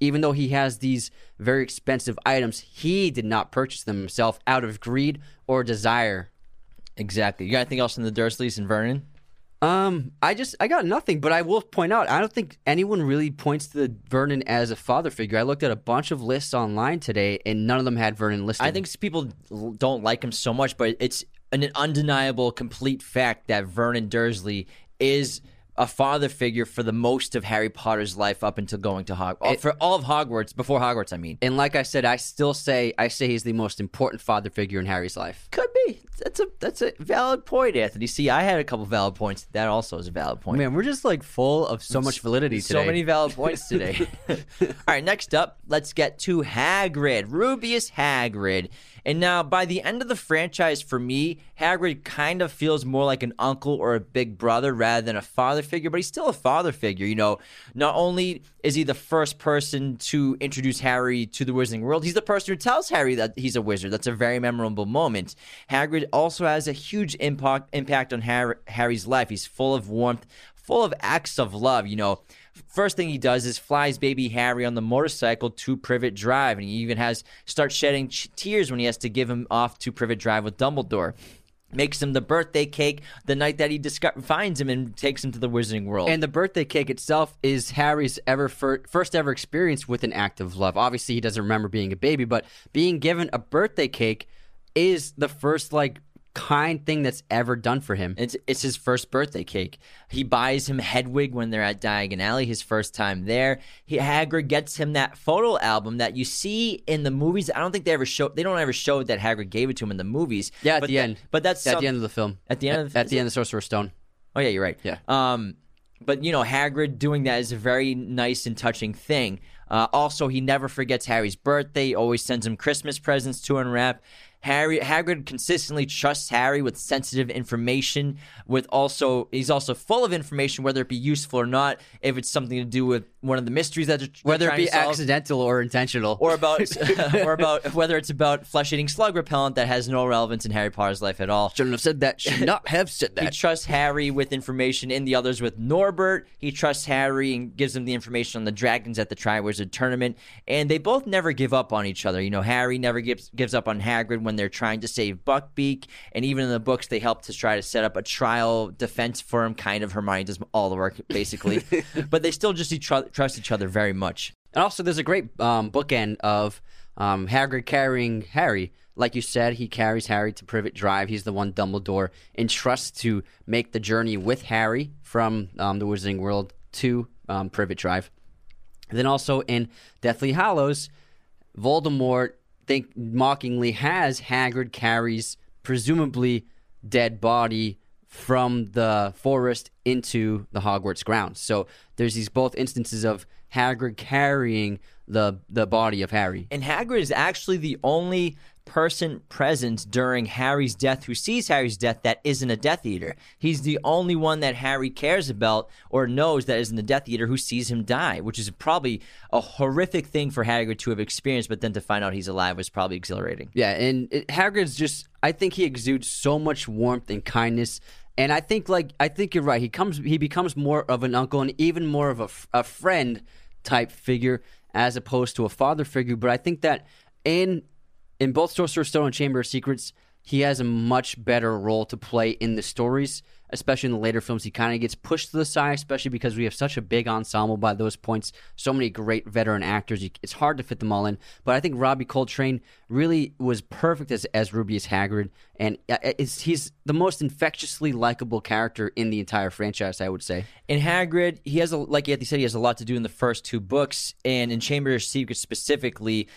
even though he has these very expensive items, he did not purchase them himself out of greed or desire. Exactly. You got anything else in the Dursleys and Vernon? Um, I just I got nothing, but I will point out I don't think anyone really points to Vernon as a father figure. I looked at a bunch of lists online today, and none of them had Vernon listed. I think people don't like him so much, but it's an undeniable, complete fact that Vernon Dursley is a father figure for the most of Harry Potter's life up until going to Hogwarts. For all of Hogwarts, before Hogwarts, I mean. And like I said, I still say I say he's the most important father figure in Harry's life. Could be. That's a that's a valid point, Anthony. See, I had a couple valid points. That also is a valid point. Man, we're just like full of so much validity today. So many valid points today. *laughs* All right, next up, let's get to Hagrid, Rubeus Hagrid. And now, by the end of the franchise, for me, Hagrid kind of feels more like an uncle or a big brother rather than a father figure, but he's still a father figure. You know, not only is he the first person to introduce Harry to the Wizarding World, he's the person who tells Harry that he's a wizard. That's a very memorable moment. Hagrid also has a huge impact impact on Harry, Harry's life. He's full of warmth, full of acts of love. You know, first thing he does is flies baby Harry on the motorcycle to Privet Drive, and he even has starts shedding tears when he has to give him off to Privet Drive with Dumbledore. Makes him the birthday cake the night that he discover, finds him and takes him to the Wizarding World. And the birthday cake itself is Harry's ever fir- first ever experience with an act of love. Obviously, he doesn't remember being a baby, but being given a birthday cake is the first like kind thing that's ever done for him. It's it's his first birthday cake. He buys him Hedwig when they're at Diagon Alley, his first time there. He, Hagrid gets him that photo album that you see in the movies. I don't think they ever show. They don't ever show that Hagrid gave it to him in the movies. Yeah, at but the that- end. But that's at some- the end of the film. At the end of the- at the end of Sorcerer's Stone. Oh yeah, you're right. Yeah. Um, but you know, Hagrid doing that is a very nice and touching thing. Uh, also, he never forgets Harry's birthday. He always sends him Christmas presents to unwrap. Harry Hagrid consistently trusts Harry with sensitive information. With also, he's also full of information, whether it be useful or not. If it's something to do with one of the mysteries that they're Whether it be accidental or intentional. or about *laughs* *laughs* or about whether it's about flesh-eating slug repellent that has no relevance in Harry Potter's life at all. Shouldn't have said that. Should *laughs* not have said that. He trusts Harry with information in the others with Norbert. He trusts Harry and gives him the information on the dragons at the Triwizard tournament. And they both never give up on each other. You know, Harry never gives gives up on Hagrid when they're trying to save Buckbeak. And even in the books, they help to try to set up a trial defense firm. Kind of Hermione does all the work, basically. *laughs* but they still just tr- trust each other very much. And also, there's a great um, bookend of um, Hagrid carrying Harry. Like you said, he carries Harry to Privet Drive. He's the one Dumbledore entrusts to make the journey with Harry from um, the Wizarding World to um, Privet Drive. And then also in Deathly Hallows, Voldemort think mockingly has Hagrid carries presumably dead body from the forest into the Hogwarts grounds. So there's these both instances of Hagrid carrying the the body of Harry. And Hagrid is actually the only person present during Harry's death who sees Harry's death that isn't a Death Eater. He's the only one that Harry cares about or knows that isn't a Death Eater who sees him die, which is probably a horrific thing for Hagrid to have experienced, but then to find out he's alive was probably exhilarating. Yeah, and it, Hagrid's just I think he exudes so much warmth and kindness. And I think like I think you're right. He comes he becomes more of an uncle and even more of a, a friend type figure as opposed to a father figure, but I think that in in both Sorcerer's Stone and Chamber of Secrets, he has a much better role to play in the stories, especially in the later films. He kind of gets pushed to the side, especially because we have such a big ensemble by those points. So many great veteran actors. It's hard to fit them all in. But I think Robbie Coltrane really was perfect as, as Rubeus Hagrid. And uh, it's, he's the most infectiously likable character in the entire franchise, I would say. In Hagrid, he has a like Anthony said, he has a lot to do in the first two books, and in Chamber of Secrets specifically,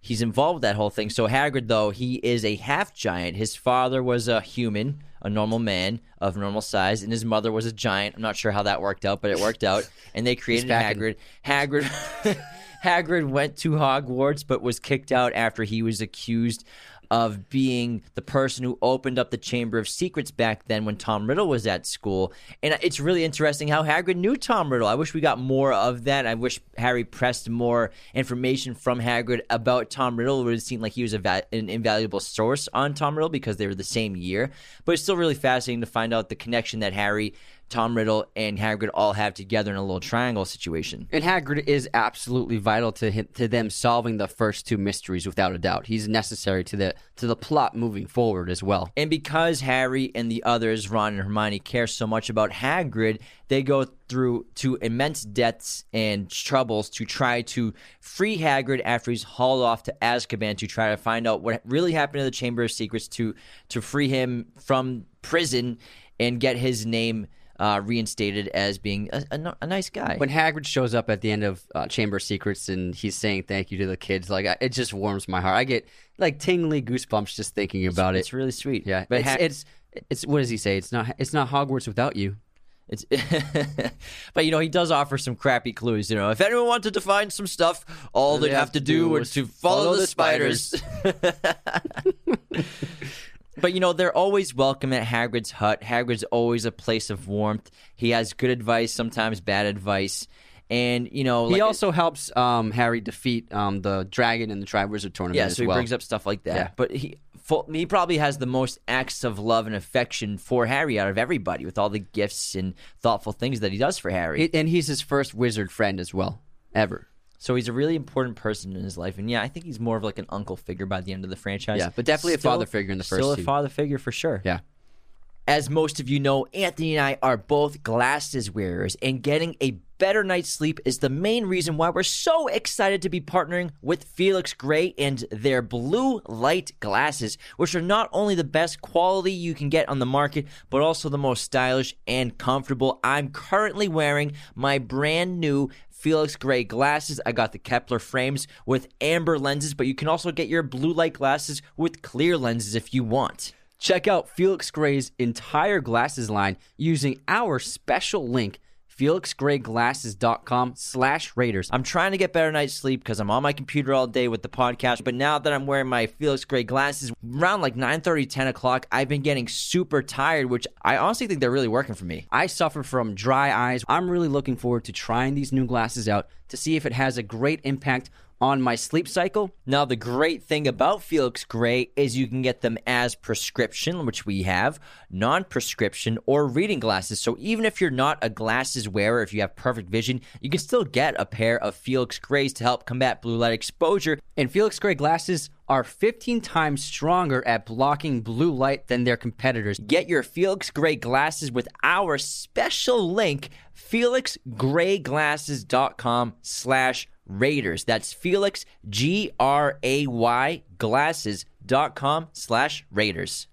he's involved with that whole thing. So Hagrid, though, he is a half giant. His father was a human, a normal man of normal size, and his mother was a giant. I'm not sure how that worked out, but it worked out, and they created. Hagrid. Hagrid. *laughs* Hagrid went to Hogwarts, but was kicked out after he was accused of being the person who opened up the Chamber of Secrets back then when Tom Riddle was at school. And it's really interesting how Hagrid knew Tom Riddle. I wish we got more of that. I wish Harry pressed more information from Hagrid about Tom Riddle. It would seemed like he was va- an invaluable source on Tom Riddle because they were the same year. But it's still really fascinating to find out the connection that Harry Tom Riddle, and Hagrid all have together in a little triangle situation. And Hagrid is absolutely vital to him, to them solving the first two mysteries without a doubt. He's necessary to the to the plot moving forward as well. And because Harry and the others, Ron and Hermione, care so much about Hagrid, they go through to immense debts and troubles to try to free Hagrid after he's hauled off to Azkaban to try to find out what really happened to the Chamber of Secrets to to free him from prison and get his name uh, reinstated as being a, a, a, nice guy. When Hagrid shows up at the end of uh, Chamber of Secrets and he's saying thank you to the kids, like it just warms my heart. I get like tingly goosebumps just thinking about it's, it. It's really sweet. Yeah, but it's, ha- it's it's what does he say? It's not it's not Hogwarts without you. It's, *laughs* but you know he does offer some crappy clues. You know, if anyone wanted to find some stuff, all they'd have, have to do was to follow, follow the, the spiders. spiders. *laughs* *laughs* But you know, they're always welcome at Hagrid's hut. Hagrid's always a place of warmth. He has good advice, sometimes bad advice. And you know, he also helps um, Harry defeat um, the dragon in the Triwizard tournament. Yeah, so he well. brings up stuff like that. Yeah. But he he probably has the most acts of love and affection for Harry out of everybody, with all the gifts and thoughtful things that he does for Harry. and he's his first wizard friend as well, ever. So he's a really important person in his life, and yeah, I think he's more of like an uncle figure by the end of the franchise. Yeah, but definitely still, a father figure in the first. Still two. a father figure for sure. Yeah. As most of you know, Anthony and I are both glasses wearers, and getting a better night's sleep is the main reason why we're so excited to be partnering with Felix Gray and their blue light glasses, which are not only the best quality you can get on the market, but also the most stylish and comfortable. I'm currently wearing my brand new Felix Gray glasses. I got the Kepler frames with amber lenses, but you can also get your blue light glasses with clear lenses if you want. Check out Felix Gray's entire glasses line using our special link felixgrayglasses.com slash raiders. I'm trying to get better night's sleep because i'm on my computer all day with the podcast but now that i'm wearing my felix gray glasses around like 9 30 10 o'clock i've been getting super tired which i honestly think they're really working for me. I suffer from dry eyes. I'm really looking forward to trying these new glasses out to see if it has a great impact on my sleep cycle. Now, the great thing about Felix Gray is you can get them as prescription, which we have, non prescription, or reading glasses. So even if you're not a glasses wearer, if you have perfect vision, you can still get a pair of Felix Grays to help combat blue light exposure. And Felix Gray glasses are 15 times stronger at blocking blue light than their competitors. Get your Felix Gray glasses with our special link, felixgrayglasses.com slash Raiders. That's Felix, G R A Y, glasses.com slash Raiders.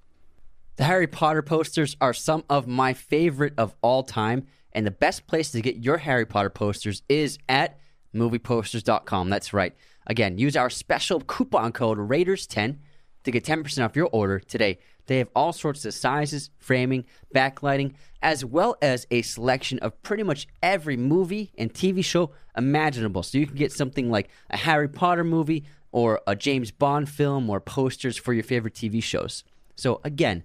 The Harry Potter posters are some of my favorite of all time, and the best place to get your Harry Potter posters is at movieposters.com. That's right. Again, use our special coupon code Raiders10 to get 10% off your order today. They have all sorts of sizes, framing, backlighting, as well as a selection of pretty much every movie and TV show imaginable. So you can get something like a Harry Potter movie or a James Bond film or posters for your favorite TV shows. So again,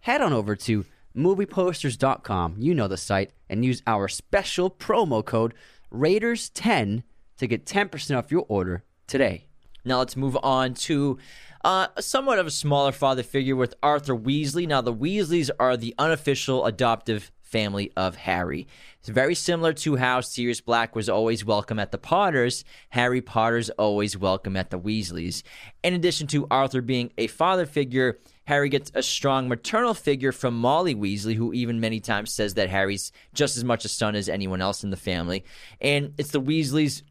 head on over to movieposters.com, you know the site, and use our special promo code Raiders10 to get 10% off your order today. Now let's move on to uh, somewhat of a smaller father figure with Arthur Weasley. Now, the Weasleys are the unofficial adoptive family of Harry. It's very similar to how Sirius Black was always welcome at the Potters. Harry Potter's always welcome at the Weasleys. In addition to Arthur being a father figure, Harry gets a strong maternal figure from Molly Weasley, who even many times says that Harry's just as much a son as anyone else in the family. And it's the Weasleys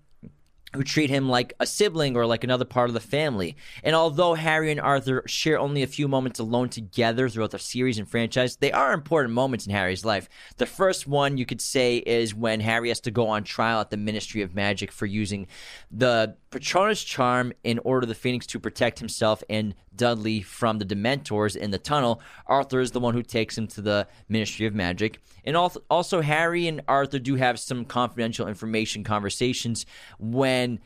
who treat him like a sibling or like another part of the family. And although Harry and Arthur share only a few moments alone together throughout the series and franchise, they are important moments in Harry's life. The first one you could say is when Harry has to go on trial at the Ministry of Magic for using the Patronus charm in order the Phoenix to protect himself and Dudley from the Dementors in the tunnel. Arthur is the one who takes him to the Ministry of Magic. And also, Harry and Arthur do have some confidential information conversations when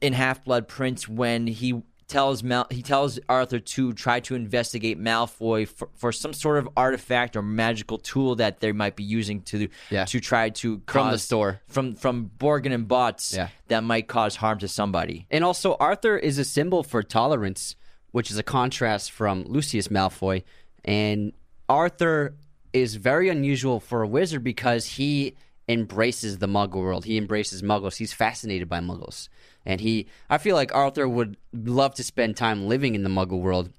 in Half Blood Prince when he tells Mal- he tells Arthur to try to investigate Malfoy for, for, some sort of artifact or magical tool that they might be using to yeah. to try to cause, from the store from from Borgin and Botts yeah. that might cause harm to somebody. And also, Arthur is a symbol for tolerance, which is a contrast from Lucius Malfoy. And Arthur is very unusual for a wizard because he embraces the Muggle world. He embraces Muggles. He's fascinated by Muggles, and he. I feel like Arthur would love to spend time living in the Muggle world.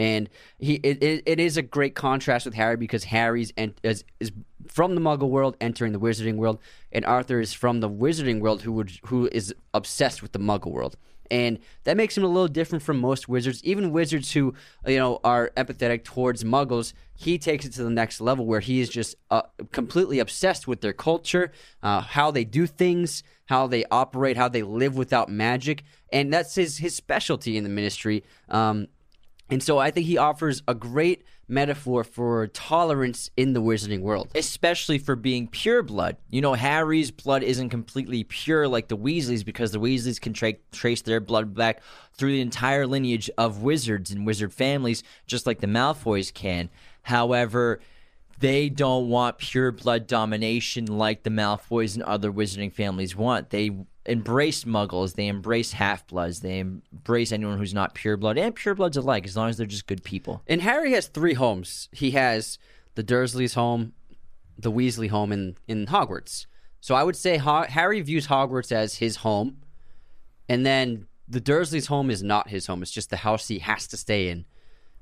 And he, it, it, it is a great contrast with Harry because Harry's and is, is from the Muggle world entering the Wizarding world, and Arthur is from the Wizarding world who would who is obsessed with the Muggle world and that makes him a little different from most wizards even wizards who you know are empathetic towards muggles he takes it to the next level where he is just uh, completely obsessed with their culture uh, how they do things how they operate how they live without magic and that's his his specialty in the ministry um, and so i think he offers a great metaphor for tolerance in the wizarding world. Especially for being pure blood. You know, Harry's blood isn't completely pure like the Weasleys because the Weasleys can tra- trace their blood back through the entire lineage of wizards and wizard families, just like the Malfoys can. However, they don't want pure blood domination like the Malfoys and other wizarding families want. They embrace muggles, they embrace half bloods, they embrace anyone who's not pure blood and pure bloods alike, as long as they're just good people. And Harry has three homes. He has the Dursleys' home, the Weasley home, and in Hogwarts. So I would say Ho- Harry views Hogwarts as his home, and then the Dursleys' home is not his home. It's just the house he has to stay in.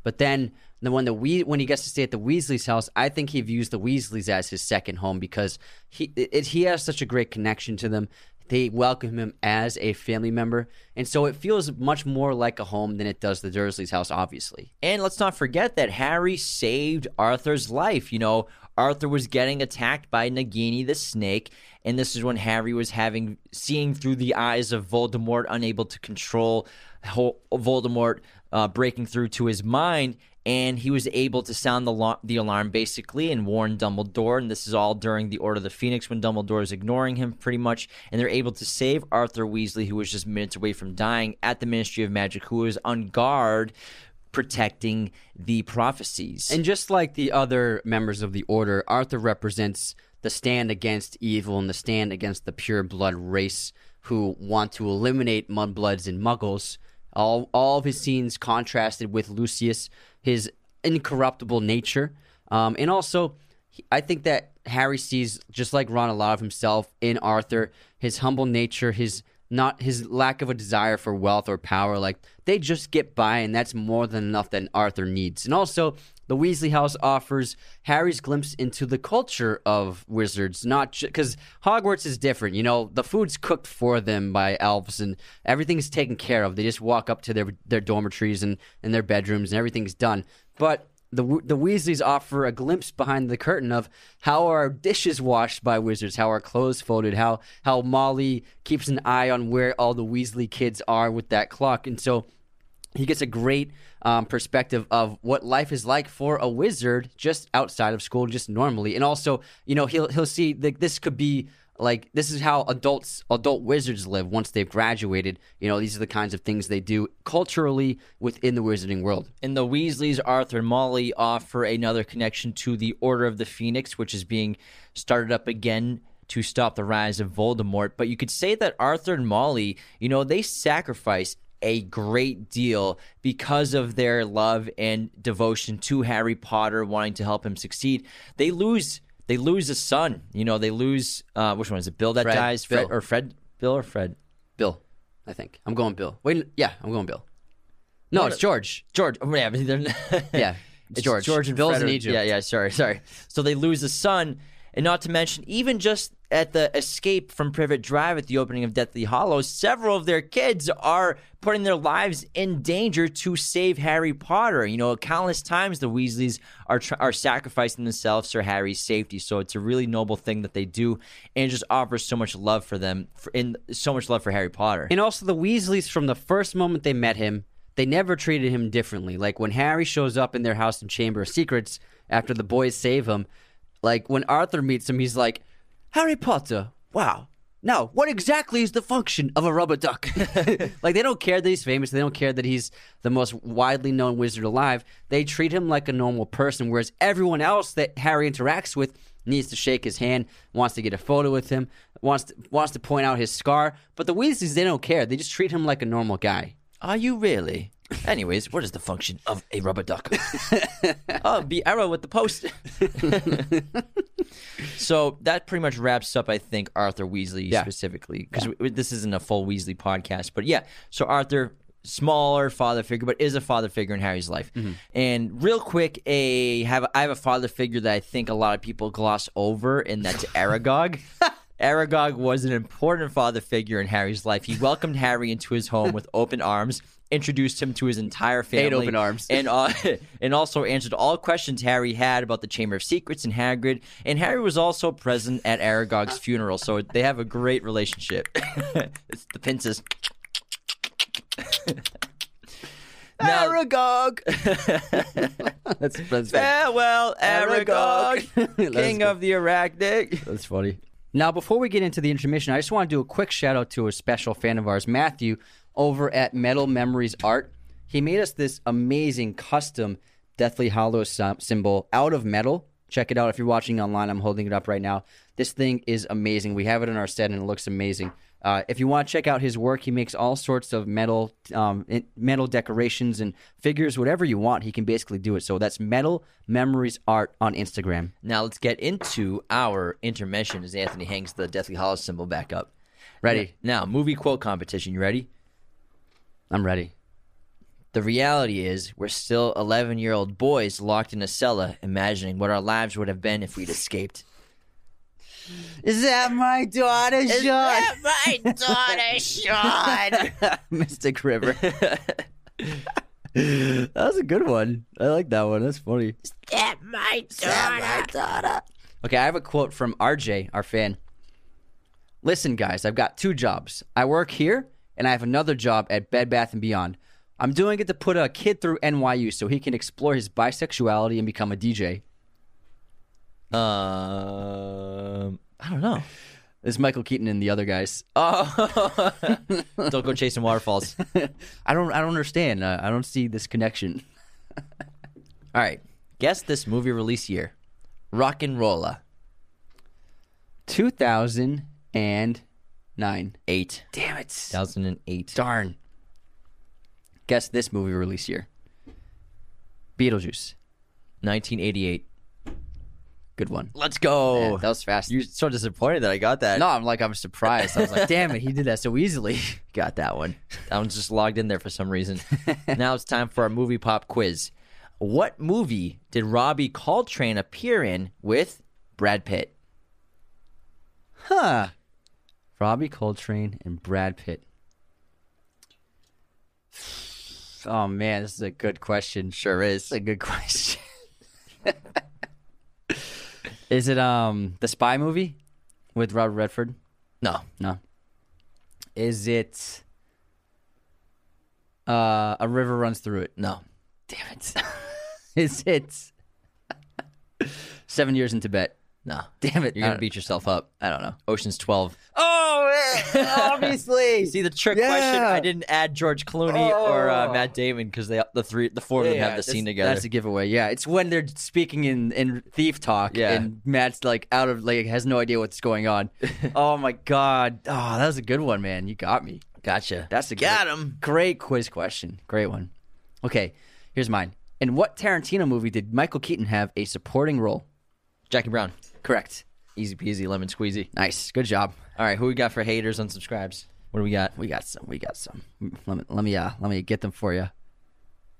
But then, then when the we when he gets to stay at the Weasley's house, I think he views the Weasleys as his second home because he it, he has such a great connection to them. They welcome him as a family member, and so it feels much more like a home than it does the Dursleys' house, obviously. And let's not forget that Harry saved Arthur's life. You know, Arthur was getting attacked by Nagini the snake, and this is when Harry was having seeing through the eyes of Voldemort, unable to control Voldemort uh, breaking through to his mind, and he was able to sound the, lo- the alarm basically and warn Dumbledore. And this is all during the Order of the Phoenix when Dumbledore is ignoring him pretty much, and they're able to save Arthur Weasley, who was just minutes away from dying at the Ministry of Magic, who was on guard protecting the prophecies. And just like the other members of the Order, Arthur represents the stand against evil and the stand against the pure blood race who want to eliminate mudbloods and muggles. All, all of his scenes contrasted with Lucius, his incorruptible nature. Um, and also, I think that Harry sees, just like Ron, a lot of himself in Arthur, his humble nature, his not his lack of a desire for wealth or power. Like they just get by, and that's more than enough that Arthur needs. And also, the Weasley house offers Harry's glimpse into the culture of wizards, not because Hogwarts is different. You know, the food's cooked for them by elves, and everything's taken care of. They just walk up to their their dormitories and, and their bedrooms, and everything's done. But the the Weasleys offer a glimpse behind the curtain of how our dishes washed by wizards, how our clothes folded, how how Molly keeps an eye on where all the Weasley kids are with that clock, and so he gets a great um, perspective of what life is like for a wizard just outside of school, just normally, and also you know he'll he'll see that this could be like this is how adults adult wizards live once they've graduated. You know these are the kinds of things they do culturally within the wizarding world. And the weasleys arthur and molly offer another connection to the order of the phoenix which is being started up again to stop the rise of voldemort. But you could say that arthur and molly you know they sacrifice a great deal because of their love and devotion to Harry Potter, wanting to help him succeed. They lose they lose a son. You know, they lose uh, which one is it? Bill that Fred. dies, Fred Bill. or Fred? Bill or Fred? bill i think i'm going bill wait yeah i'm going bill no No, it's george George. Oh, yeah, *laughs* yeah it's, george George and bill's Fred in egypt Yeah, yeah. Sorry, sorry. So they lose a son, and not to mention, even just at the escape from Privet Drive at the opening of Deathly Hallows, several of their kids are putting their lives in danger to save Harry Potter. You know, countless times the Weasleys are are sacrificing themselves for Harry's safety. So it's a really noble thing that they do, and just offers so much love for them, for, and so much love for Harry Potter. And also the Weasleys, from the first moment they met him, they never treated him differently. Like when Harry shows up in their house in Chamber of Secrets after the boys save him, like when Arthur meets him, he's like, Harry Potter, wow. Now, what exactly is the function of a rubber duck? *laughs* like they don't care that he's famous. They don't care that he's the most widely known wizard alive. They treat him like a normal person, whereas everyone else that Harry interacts with needs to shake his hand, wants to get a photo with him, wants to, wants to point out his scar. But the Weasleys, they don't care. They just treat him like a normal guy. Are you really? Anyways, what is the function of a rubber duck? *laughs* oh, be arrow with the post. *laughs* so that pretty much wraps up, I think, Arthur Weasley Yeah. specifically, because this isn't a full Weasley podcast. But yeah, so Arthur, smaller father figure, but is a father figure in Harry's life. Mm-hmm. And real quick, a have I have a father figure that I think a lot of people gloss over, and that's *laughs* Aragog. Aragog was an important father figure in Harry's life. He welcomed Harry into his home with open arms, introduced him to his entire family, open arms. and *laughs* uh, and also answered all questions Harry had about the Chamber of Secrets and Hagrid. And Harry was also present at Aragog's funeral, so they have a great relationship. *laughs* it's the pincers. *laughs* now, Aragog. that's, that's, farewell, Aragog, Aragog. King of the Arachnid. That's funny. Now, before we get into the intermission, I just want to do a quick shout out to a special fan of ours, Matthew, over at Metal Memories Art. He made us this amazing custom Deathly Hallow symbol out of metal. Check it out if you're watching online. I'm holding it up right now. This thing is amazing. We have it in our set and it looks amazing. Uh, if you want to check out his work, he makes all sorts of metal, um, metal decorations and figures, whatever you want. He can basically do it. So that's Metal Memories Art on Instagram. Now let's get into our intermission as Anthony hangs the Deathly Hallow symbol back up. Ready? Now, movie quote competition. You ready? I'm ready. The reality is, we're still 11 year old boys locked in a cellar, imagining what our lives would have been if we'd escaped. Is that my daughter, Sean? Is that *laughs* my daughter, Sean? *laughs* Mystic River. *laughs* that was a good one. I like that one. That's funny. Is that my daughter? Okay, I have a quote from RJ, our fan. Listen, guys, I've got two jobs. I work here, and I have another job at Bed Bath and Beyond. I'm doing it to put a kid through NYU so he can explore his bisexuality and become a DJ. Um, I don't know. Is Michael Keaton and the other guys. Oh, *laughs* don't go chasing waterfalls. *laughs* I don't. I don't understand. Uh, I don't see this connection. *laughs* All right, guess this movie release year. Rock and Rolla. 2009. Eight. Damn it. 2008. Darn. Guess this movie release year. Beetlejuice. 1988. Good one. Let's go. Man, that was fast. You're so disappointed that I got that. no, I'm like I'm surprised. I was like, damn it, he did that so easily. *laughs* Got that one. That one's just logged in there for some reason. *laughs* now it's time for our movie pop quiz. What movie did Robbie Coltrane appear in with Brad Pitt? Huh. Robbie Coltrane and Brad Pitt. Oh man, this is a good question. Sure is. It's a good *laughs* question. is it um the spy movie with Robert Redford? No. No. Is it uh a river runs through it? No. Damn it. *laughs* Is it seven years in Tibet? No. Damn it. You're going to beat yourself up. I don't know. Ocean's 12. Oh, *laughs* obviously. See the trick question? I didn't add George Clooney or uh, Oh. Matt Damon because they the three the four of them have the scene together. That's a giveaway. Yeah, it's when they're speaking in in thief talk, Yeah. and Matt's like out of like has no idea what's going on. *laughs* oh my god! Oh, that was a good one, man. You got me. gotcha. That's a Got great, him. Great quiz question. Great one. Okay, here's mine. In what Tarantino movie did Michael Keaton have a supporting role? Jackie Brown. Correct. Easy peasy, lemon squeezy. Nice. Good job. All right, who we got for haters and unsubscribes? What do we got? We got some. We got some. Let me let me uh let me get them for you.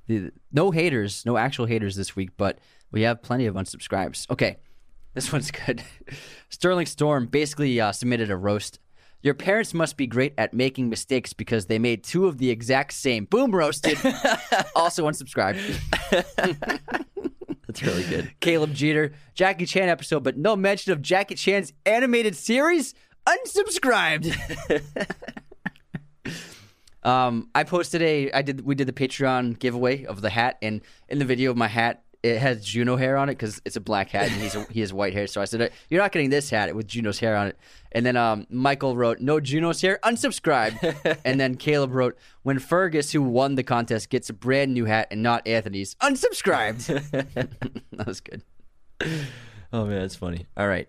The, no haters, no actual haters this week, but we have plenty of unsubscribes. Okay, this *laughs* one's good. Sterling Storm basically uh, submitted a roast. Your parents must be great at making mistakes because they made two of the exact same. Boom roasted. *laughs* also unsubscribed. *laughs* That's really good. *laughs* Caleb Jeter, Jackie Chan episode, but no mention of Jackie Chan's animated series. Unsubscribed. *laughs* um, I posted a, I did, we did the Patreon giveaway of the hat, and in the video of my hat, it has Juno hair on it because it's a black hat and he's a, he has white hair. So I said, "You're not getting this hat with Juno's hair on it." And then um, Michael wrote, "No Juno's hair, unsubscribe." *laughs* and then Caleb wrote, "When Fergus, who won the contest, gets a brand new hat and not Anthony's, unsubscribed." *laughs* *laughs* that was good. Oh man, that's funny. All right.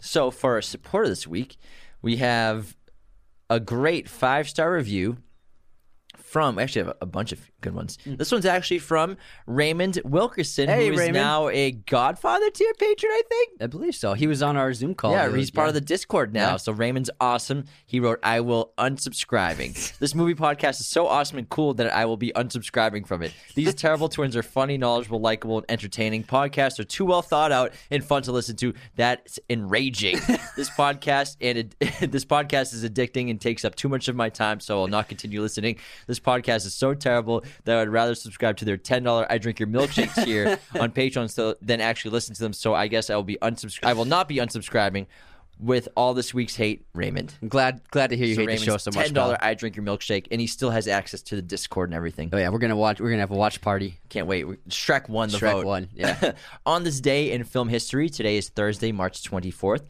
So for our supporter this week, we have a great five star review from. We Actually, have a, bunch of good ones. Mm. This one's actually from Raymond Wilkerson, Hey, who is Raymond. now a Godfather to your Patreon. I think. I believe so. He was on our Zoom call. Yeah, he's part of the Discord now. Yeah. So Raymond's awesome. He wrote, I will unsubscribing. *laughs* this movie podcast is so awesome and cool that I will be unsubscribing from it. These *laughs* terrible twins are funny, knowledgeable, likable, and entertaining. Podcasts are too well thought out and fun to listen to. That's enraging. *laughs* this podcast and it, this podcast is addicting and takes up too much of my time, so I'll not continue listening. This podcast is so terrible that I would rather subscribe to their ten dollar I drink your milkshakes here *laughs* on Patreon so, than actually listen to them. So I guess I will be unsubscri- I will not be unsubscribing with all this week's hate, Raymond. I'm glad glad to hear you So hate the show so much. ten dollar. I drink your milkshake, and he still has access to the Discord and everything. Oh yeah, we're gonna watch. We're gonna have a watch party. Can't wait. Shrek won the vote. Shrek vote. won, yeah. *laughs* On this day in film history, today is Thursday, March 24th.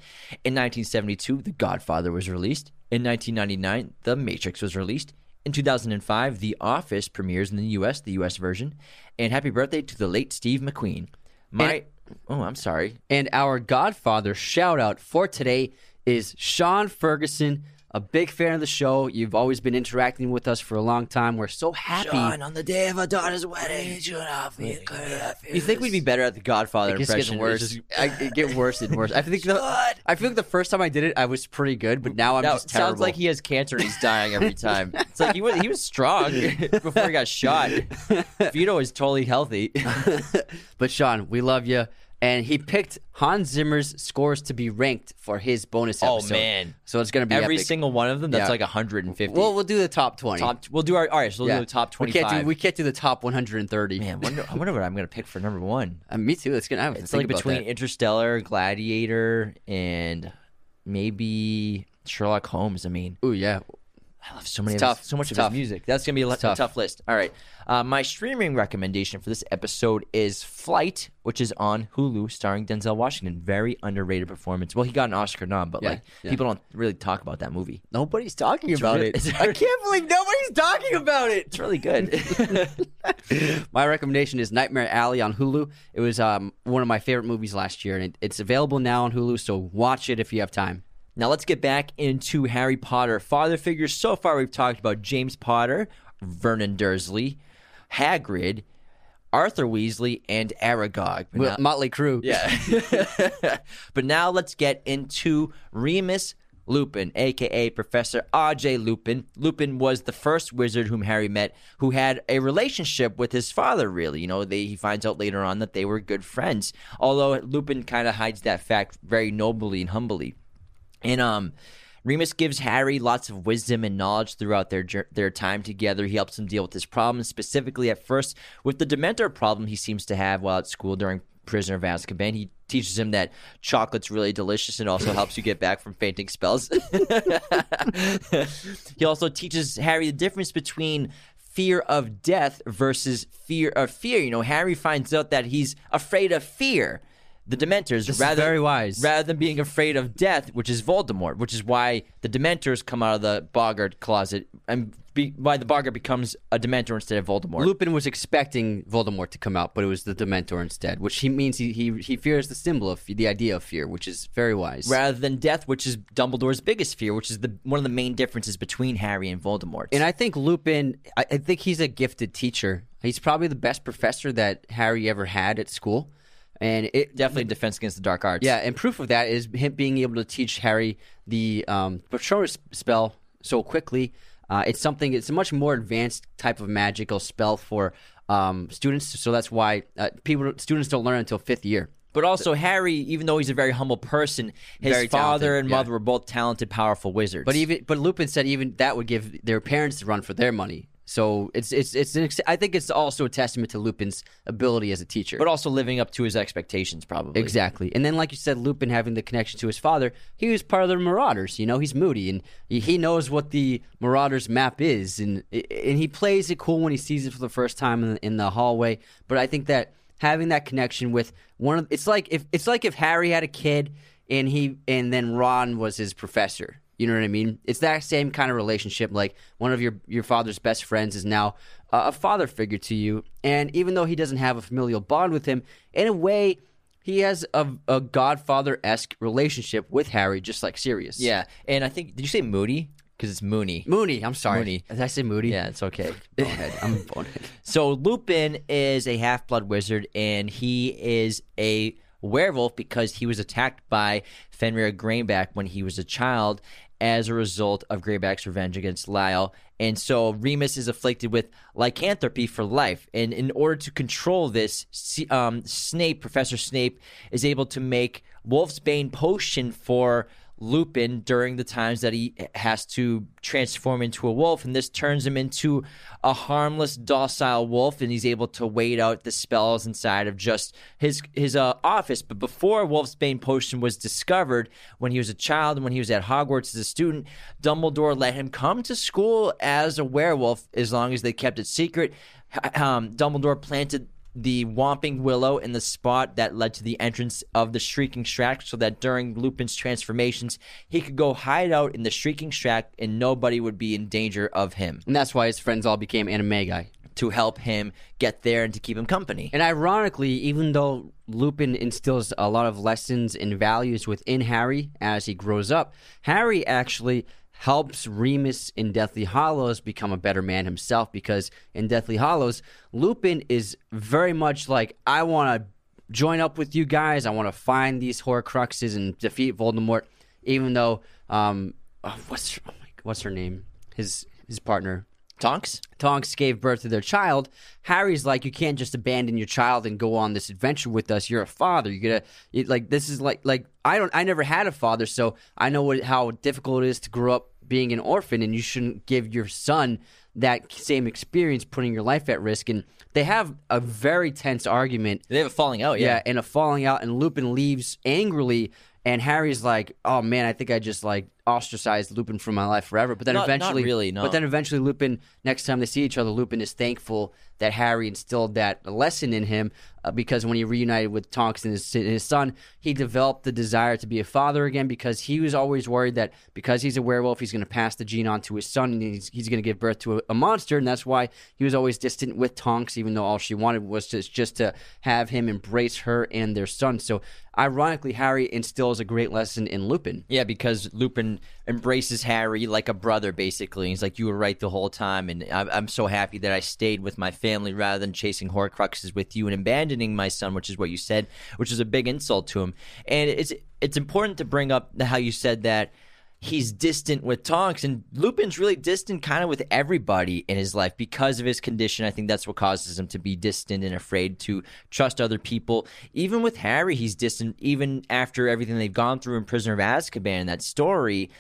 In 1972, The Godfather was released. In 1999, The Matrix was released. In 2005, The Office premieres in the U.S., the U.S. version. And happy birthday to the late Steve McQueen. My. oh, I'm sorry. And our Godfather shout out for today is Sean Ferguson, a big fan of the show. You've always been interacting with us for a long time. We're so happy. on the day of our daughter's wedding, You think we'd be better at the Godfather It impression? gets worse. Just- I, it get worse and worse. I think the, I feel like the first time I did it, I was pretty good, but now I'm No, just terrible. sounds like he has cancer and he's dying every time. It's like he was he was strong *laughs* before he got shot. Vito is totally healthy. *laughs* but Sean, we love you. And he picked Hans Zimmer's scores to be ranked for his bonus Oh, episode. Oh man. So it's gonna be Every epic. single one of them, that's Yeah. like 150. Well, we'll do the top twenty. top, we'll do our all right. So we'll yeah. do the top We can't do we can't do the top 130. Man, wonder, I wonder what I'm gonna pick for number one. *laughs* Uh, me too. It's gonna. I have to It's like between that. Interstellar, Gladiator, and maybe Sherlock Holmes. I mean, oh yeah. I love so many, It's of tough. His, so much It's of tough. his music. That's gonna be a, tough. tough. list. All right, uh, my streaming recommendation for this episode is Flight, which is on Hulu, starring Denzel Washington. Very underrated performance. Well, he got an Oscar nom, but Yeah, like yeah. people don't really talk about that movie. Nobody's talking about really- it. *laughs* it's I can't believe nobody's talking about it. It's really good. *laughs* My recommendation is Nightmare Alley on Hulu. It was um, one of my favorite movies last year, and it, it's available now on Hulu. So watch it if you have time. Now let's get back into Harry Potter father figures. So far, we've talked about James Potter, Vernon Dursley, Hagrid, Arthur Weasley, and Aragog. Now- Motley Crue. yeah. *laughs* but now let's get into Remus Lupin, aka Professor R.J. Lupin. Lupin was the first wizard whom Harry met who had a relationship with his father, really. You know, they, he finds out later on that they were good friends. Although Lupin kind of hides that fact very nobly and humbly. And um, Remus gives Harry lots of wisdom and knowledge throughout their their time together. He helps him deal with his problems, specifically at first with the Dementor problem he seems to have while at school during Prisoner of Azkaban. He teaches him that chocolate's really delicious and also helps you get back from fainting spells. *laughs* he also teaches Harry the difference between fear of death versus fear of fear. You know, Harry finds out that he's afraid of fear. The Dementors, This rather very wise. rather than being afraid of death, which is Voldemort, which is why the Dementors come out of the Boggart closet, and be, why the Boggart becomes a Dementor instead of Voldemort. Lupin was expecting Voldemort to come out, but it was the Dementor instead, which he means he he, he fears the symbol of the idea of fear, which is very wise. rather than death, which is Dumbledore's biggest fear, which is the one of the main differences between Harry and Voldemort. And I think Lupin, I, I think he's a gifted teacher. He's probably the best professor that Harry ever had at school, and it definitely defense against the dark arts. Yeah, and proof of that is him being able to teach Harry the um, Patronus spell so quickly. Uh, it's something. It's a much more advanced type of magical spell for um, students. So that's why uh, people students don't learn until fifth year. But also Harry, even though he's a very humble person, his Very father talented, and yeah. mother were both talented, powerful wizards. But even but Lupin said even that would give their parents the run for their money. So it's it's it's an ex- I think it's also a testament to Lupin's ability as a teacher. but also living up to his expectations, probably. Exactly. And then, like you said, Lupin having the connection to his father, he was part of the Marauders. You know, he's moody and he- he knows what the Marauders map is. And and he plays it cool when he sees it for the first time in the, in the hallway. But I think that having that connection with one of it's like if it's like if Harry had a kid and he and then Ron was his professor. You know what I mean? It's that same kind of relationship. Like one of your your father's best friends is now uh, a father figure to you, and even though he doesn't have a familial bond with him, in a way, he has a, a Godfather esque relationship with Harry, just like Sirius. Yeah, and I think did you say Moody? because it's Moony. Moony. I'm sorry. Moony. Did I say Moody? Yeah, it's okay. Bonehead. I'm bonehead. *laughs* So Lupin is a half blood wizard, and he is a werewolf because he was attacked by Fenrir Greyback when he was a child as a result of Greyback's revenge against Lyall. And so Remus is afflicted with lycanthropy for life. And in order to control this, um, Snape, Professor Snape, is able to make Wolfsbane potion for Lupin during the times that he has to transform into a wolf, and this turns him into a harmless, docile wolf, and he's able to wait out the spells inside of just his his uh, office. But before Wolfsbane potion was discovered, when he was a child and when he was at Hogwarts as a student, Dumbledore let him come to school as a werewolf as long as they kept it secret. Um, Dumbledore planted the Whomping Willow in the spot that led to the entrance of the Shrieking Shack, so that during Lupin's transformations, he could go hide out in the Shrieking Shack and nobody would be in danger of him And that's why his friends all became animagi. to help him get there and to keep him company. And ironically, even though Lupin instills a lot of lessons and values within Harry as he grows up, Harry actually helps Remus in Deathly Hallows become a better man himself because in Deathly Hallows, Lupin is very much like, I want to join up with you guys. I want to find these Horcruxes and defeat Voldemort, even though, um, oh, what's, her, oh my, what's her name? His, his partner. Tonks? Tonks gave birth to their child. Harry's like, you can't just abandon your child and go on this adventure with us. You're a father. You gotta it, like this is like like I don't I never had a father, so I know what how difficult it is to grow up being an orphan, and you shouldn't give your son that same experience, putting your life at risk. And they have a very tense argument. They have a falling out, Yeah, yeah. and a falling out, and Lupin leaves angrily. And Harry's like, "Oh man, I think I just like ostracized Lupin from my life forever." But then Not- not eventually, really, no. But then eventually, Lupin. Next time they see each other, Lupin is thankful that Harry instilled that lesson in him uh, because when he reunited with Tonks and his, his son, he developed the desire to be a father again because he was always worried that because he's a werewolf, he's going to pass the gene on to his son and he's, he's going to give birth to a, a monster, and that's why he was always distant with Tonks, even though all she wanted was just just to have him embrace her and their son. So, ironically, Harry instills a great lesson in Lupin. Yeah, because Lupin embraces Harry like a brother, basically. He's like, "You were right the whole time, and I'm, I'm so happy that I stayed with my family rather than chasing Horcruxes with you and abandoning my son," which is what you said, which is a big insult to him. And it's it's important to bring up how you said that he's distant with Tonks, and Lupin's really distant kind of with everybody in his life because of his condition. I think that's what causes him to be distant and afraid to trust other people. Even with Harry, he's distant, even after everything they've gone through in Prisoner of Azkaban, that story.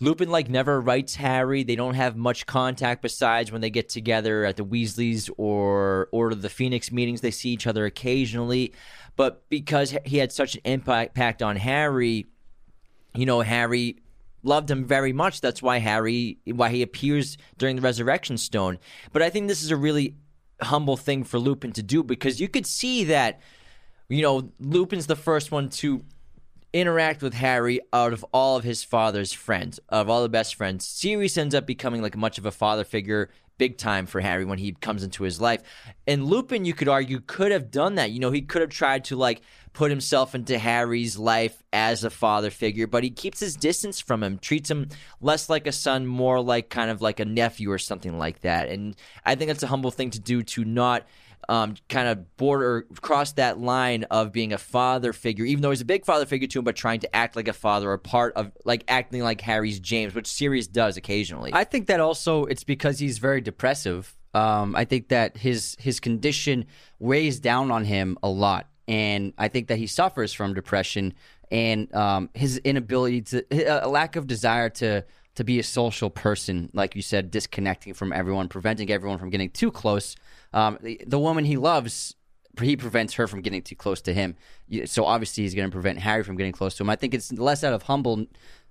Lupin like never writes Harry. They don't have much contact besides when they get together at the Weasleys or Order of the Phoenix meetings. They see each other occasionally, but because he had such an impact on Harry, you know, Harry loved him very much. That's why Harry, why he appears during the Resurrection Stone. But I think this is a really humble thing for Lupin to do because you could see that, you know, Lupin's the first one to interact with Harry out of all of his father's friends, of all the best friends. Sirius ends up becoming like much of a father figure big time for Harry when he comes into his life. And Lupin, you could argue, could have done that. You know, he could have tried to like put himself into Harry's life as a father figure, but he keeps his distance from him, treats him less like a son, more like kind of like a nephew or something like that. And I think that's a humble thing to do to not um, kind of border cross that line of being a father figure, even though he's a big father figure to him, but trying to act like a father or part of like acting like Harry's James, which Sirius does occasionally. I think that also it's because he's very depressive. Um, I think that his his condition weighs down on him a lot, and I think that he suffers from depression and um, his inability to a lack of desire to to be a social person, like you said, disconnecting from everyone, preventing everyone from getting too close. Um, the, the woman he loves he prevents her from getting too close to him. So obviously he's going to prevent Harry from getting close to him. I think it's less out of humble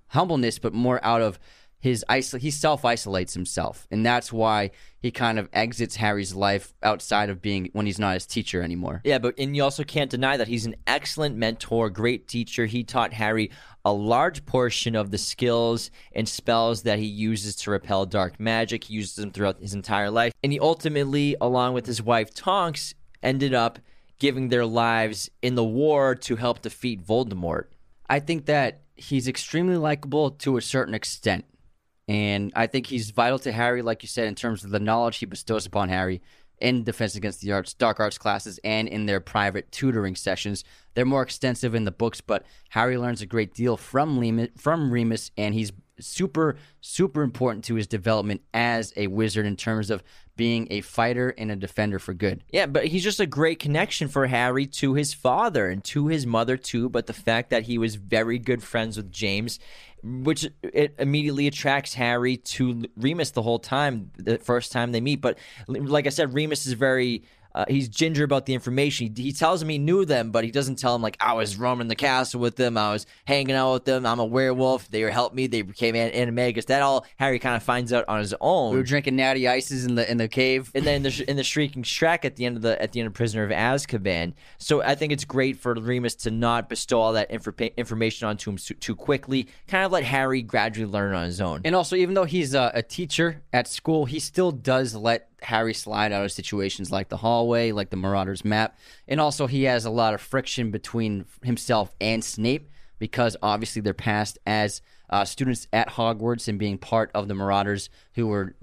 humbleness, but more out of his isol- he self isolates himself, and that's why he kind of exits Harry's life outside of being when he's not his teacher anymore. Yeah, but and you also can't deny that he's an excellent mentor, great teacher. He taught Harry a large portion of the skills and spells that he uses to repel dark magic. He uses them throughout his entire life. And he ultimately, along with his wife Tonks, ended up giving their lives in the war to help defeat Voldemort. I think that he's extremely likable to a certain extent. And I think he's vital to Harry, like you said, in terms of the knowledge he bestows upon Harry in Defense Against the Arts, Dark Arts classes, and in their private tutoring sessions. They're more extensive in the books, but Harry learns a great deal from Remus, from Remus, and he's super, super important to his development as a wizard in terms of being a fighter and a defender for good. Yeah, but he's just a great connection for Harry to his father and to his mother too. But the fact that he was very good friends with James, which it immediately attracts Harry to Remus the whole time, the first time they meet. But like I said, Remus is very uh, he's ginger about the information. He, he, tells him he knew them, but he doesn't tell him like I was roaming the castle with them. I was hanging out with them. I'm a werewolf. They helped me. They became an- animagus. That all Harry kind of finds out on his own. We were drinking natty ices in the in the cave, and then in the in the shrieking shack at the end of the at the end of Prisoner of Azkaban. So I think it's great for Remus to not bestow all that inf- information onto him too quickly. Kind of let Harry gradually learn on his own. And also, even though he's a, a teacher at school, he still does let Harry slide out of situations like the hallway, like the Marauders map. And also, he has a lot of friction between himself and Snape because obviously they're passed as uh, students at Hogwarts and being part of the Marauders who were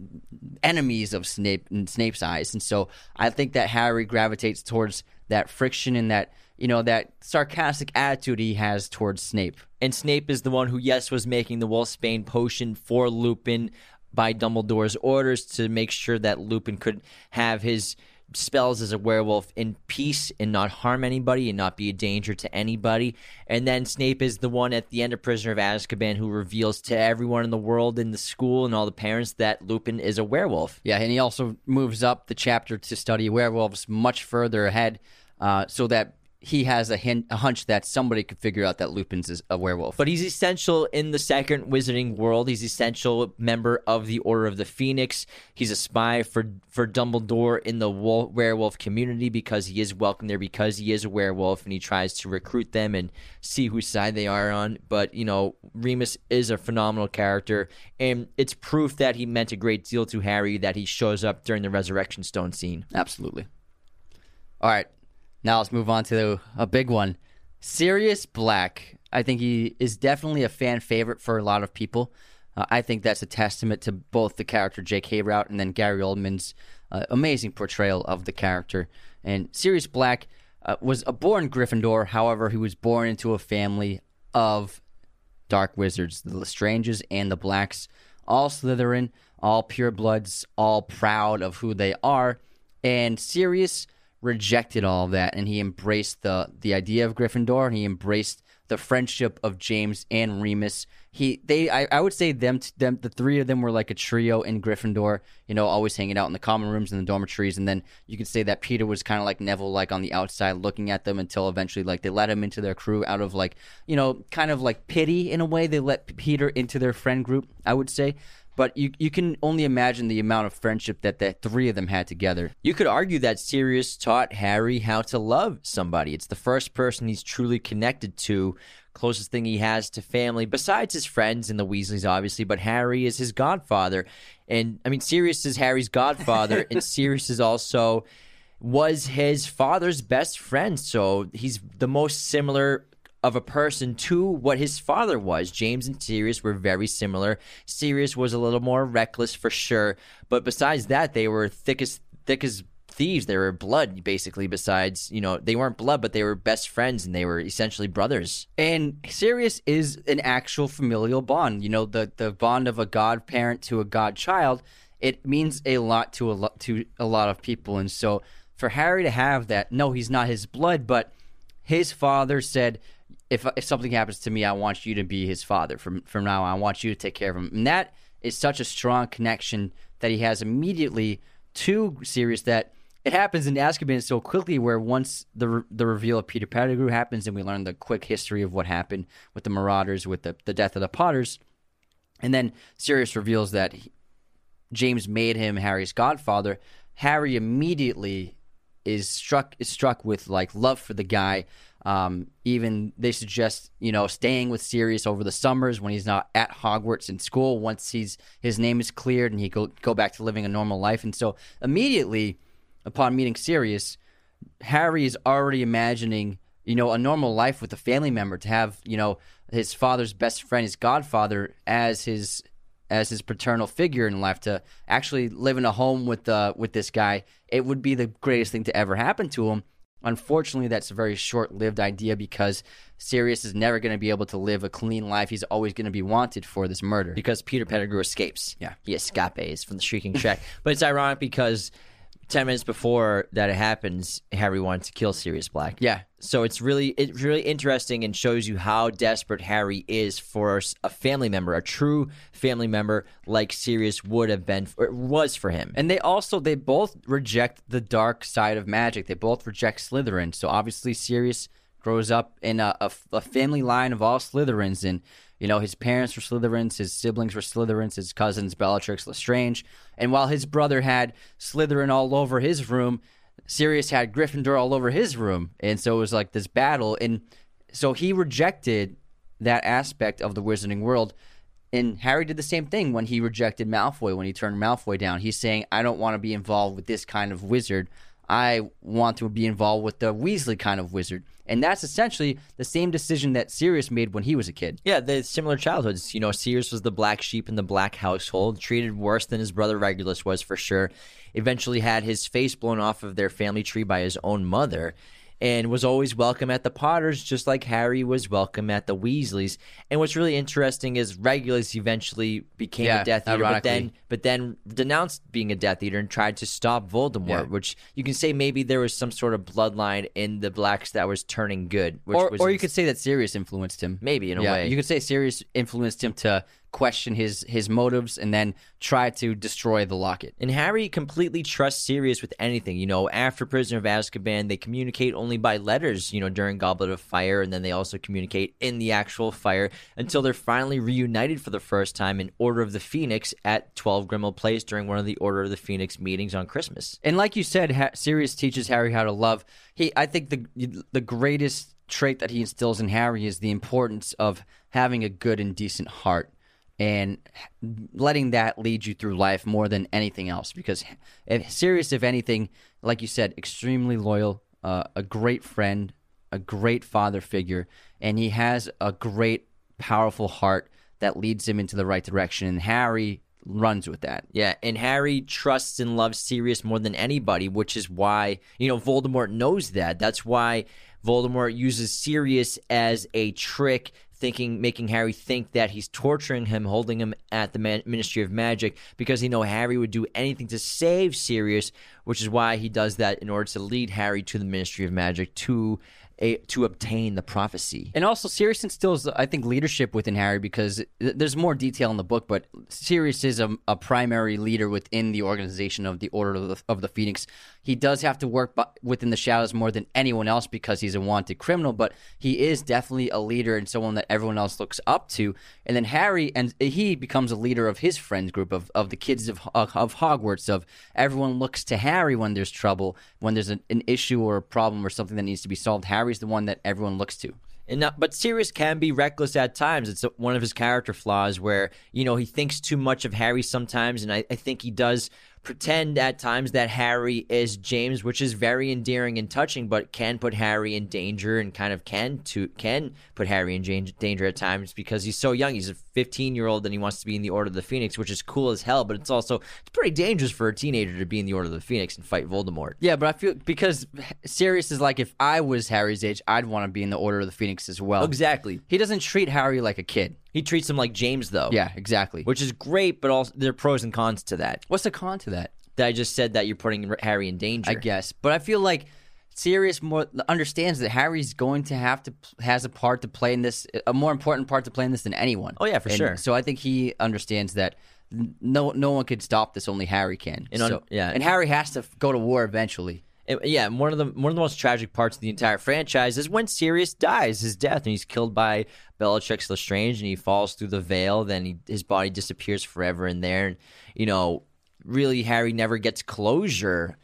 enemies of Snape in Snape's eyes. And so I think that Harry gravitates towards that friction and that you know that sarcastic attitude he has towards Snape. And Snape is the one who, yes, was making the Wolfsbane potion for Lupin by Dumbledore's orders to make sure that Lupin could have his spells as a werewolf in peace and not harm anybody and not be a danger to anybody. And then Snape is the one at the end of Prisoner of Azkaban who reveals to everyone in the world in the school and all the parents that Lupin is a werewolf. Yeah, and he also moves up the chapter to study werewolves much further ahead uh, so that he has a, hint, a hunch that somebody could figure out that Lupin's is a werewolf. But he's essential in the second wizarding world. He's essential member of the Order of the Phoenix. He's a spy for for Dumbledore in the wolf, werewolf community because he is welcome there because he is a werewolf and he tries to recruit them and see whose side they are on. But you know, Remus is a phenomenal character, and it's proof that he meant a great deal to Harry that he shows up during the Resurrection Stone scene. Absolutely. All right, now let's move on to a big one. Sirius Black. I think he is definitely a fan favorite for a lot of people. Uh, I think that's a testament to both the character J.K. Rowling and then Gary Oldman's uh, amazing portrayal of the character. And Sirius Black uh, was a born Gryffindor. However, he was born into a family of dark wizards, the Lestranges and the Blacks, all Slytherin, all purebloods, all proud of who they are. And Sirius rejected all of that and he embraced the the idea of Gryffindor and he embraced the friendship of James and Remus. He they I, I would say them them the three of them were like a trio in Gryffindor, you know, always hanging out in the common rooms and the dormitories and then you could say that Peter was kind of like Neville like on the outside looking at them until eventually like they let him into their crew out of like, you know, kind of like pity in a way they let Peter into their friend group, I would say but you you can only imagine the amount of friendship that the three of them had together. You could argue that Sirius taught Harry how to love somebody. It's the first person he's truly connected to, closest thing he has to family, besides his friends and the Weasleys, obviously. But Harry is his godfather, and I mean Sirius is Harry's godfather, and *laughs* Sirius is also was his father's best friend. So he's the most similar of a person to what his father was. James and Sirius were very similar. Sirius was a little more reckless for sure, but besides that, they were thick as thick as thieves. They were blood, basically. Besides, you know, they weren't blood, but they were best friends, and they were essentially brothers. And Sirius is an actual familial bond. You know, the the bond of a godparent to a godchild. It means a lot to a lot to a lot of people, and so for Harry to have that, no, he's not his blood, but his father said, if if something happens to me, I want you to be his father from from now on. I want you to take care of him. And that is such a strong connection that he has immediately to Sirius that it happens in Azkaban so quickly. Where once the the reveal of Peter Pettigrew happens, and we learn the quick history of what happened with the Marauders, with the the death of the Potters, and then Sirius reveals that he, James made him Harry's godfather. Harry immediately is struck is struck with like love for the guy um, even they suggest you know staying with Sirius over the summers when he's not at Hogwarts in school. Once he's his name is cleared and he go go back to living a normal life. And so immediately upon meeting Sirius, Harry is already imagining you know a normal life with a family member to have you know his father's best friend, his godfather, as his as his paternal figure in life to actually live in a home with uh, with this guy, it would be the greatest thing to ever happen to him. Unfortunately, that's a very short lived idea because Sirius is never going to be able to live a clean life. He's always going to be wanted for this murder. because Peter Pettigrew escapes. Yeah. He escapes from the Shrieking Shack. but it's ironic because 10 minutes before that it happens, Harry wants to kill Sirius Black. yeah, So it's really it's really interesting and shows you how desperate Harry is for a family member, a true family member like Sirius would have been or was for him. And they also they both reject the dark side of magic. They both reject Slytherin. So obviously Sirius grows up in a, a, a family line of all Slytherins, and you know his parents were Slytherins, his siblings were Slytherins, his cousins Bellatrix Lestrange, and while his brother had Slytherin all over his room, Sirius had Gryffindor all over his room, and so it was like this battle, and so he rejected that aspect of the wizarding world. And Harry did the same thing when he rejected Malfoy, when he turned Malfoy down. He's saying, I don't want to be involved with this kind of wizard. I want to be involved with the Weasley kind of wizard. And that's essentially the same decision that Sirius made when he was a kid. Yeah, the similar childhoods. You know, Sirius was the black sheep in the black household, treated worse than his brother Regulus was for sure. Eventually had his face blown off of their family tree by his own mother, and was always welcome at the Potters, just like Harry was welcome at the Weasleys. And what's really interesting is Regulus eventually became Yeah, a Death Eater, but then but then denounced being a Death Eater and tried to stop Voldemort, Yeah. which you can say maybe there was some sort of bloodline in the blacks that was turning good. Which Or, was or you could say that Sirius influenced him. maybe in a yeah, way. you could say Sirius influenced him to question his his motives and then try to destroy the locket. And Harry completely trusts Sirius with anything. You know, after Prisoner of Azkaban, they communicate only by letters, you know, during Goblet of Fire, and then they also communicate in the actual fire until they're finally reunited for the first time in Order of the Phoenix at 12 Grimmauld Place during one of the Order of the Phoenix meetings on Christmas. And like you said, ha- Sirius teaches Harry how to love. He, I think the the greatest trait that he instills in Harry is the importance of having a good and decent heart, and letting that lead you through life more than anything else. Because if, Sirius, if anything, like you said, extremely loyal, uh, a great friend, a great father figure, and he has a great, powerful heart that leads him into the right direction. And Harry runs with that. Yeah, and Harry trusts and loves Sirius more than anybody, which is why, you know, Voldemort knows that. That's why Voldemort uses Sirius as a trick, thinking, making Harry think that he's torturing him, holding him at the Man- Ministry of Magic, because he know Harry would do anything to save Sirius, which is why he does that in order to lead Harry to the Ministry of Magic to a, to obtain the prophecy. And also, Sirius instills, I think, leadership within Harry because th- there's more detail in the book, but Sirius is a, a primary leader within the organization of the Order of the, of the Phoenix. He does have to work within the shadows more than anyone else because he's a wanted criminal, but he is definitely a leader and someone that everyone else looks up to. And then Harry, and he becomes a leader of his friends group, of, of the kids of, of, Hogwarts, of everyone looks to Harry when there's trouble, when there's an, an issue or a problem or something that needs to be solved. Harry's the one that everyone looks to. Not, uh, but Sirius can be reckless at times. It's one of his character flaws where you know he thinks too much of Harry sometimes, and I, I think he does pretend at times that Harry is James, which is very endearing and touching, but can put Harry in danger and kind of can to can put Harry in danger at times because he's so young. He's a 15 year old and he wants to be in the Order of the Phoenix, which is cool as hell, but it's also it's pretty dangerous for a teenager to be in the Order of the Phoenix and fight Voldemort. Yeah, but I feel because Sirius is like if I was Harry's age, I'd want to be in the Order of the Phoenix as well. Exactly. He doesn't treat Harry like a kid. He treats him like James though. Yeah, exactly. Which is great, but also there are pros and cons to that. What's the con to that? that I just said that you're putting Harry in danger. I guess, but I feel like Sirius more understands that Harry's going to have to has a part to play in this, a more important part to play in this than anyone. Oh, yeah, for And sure. So I think he understands that no no one could stop this. Only Harry can. And So- yeah. and Harry has to go to war eventually. Yeah, one of the one of the most tragic parts of the entire franchise is when Sirius dies, his death, and he's killed by Bellatrix Lestrange, and he falls through the veil. Then he, his body disappears forever in there, and you know, really, Harry never gets closure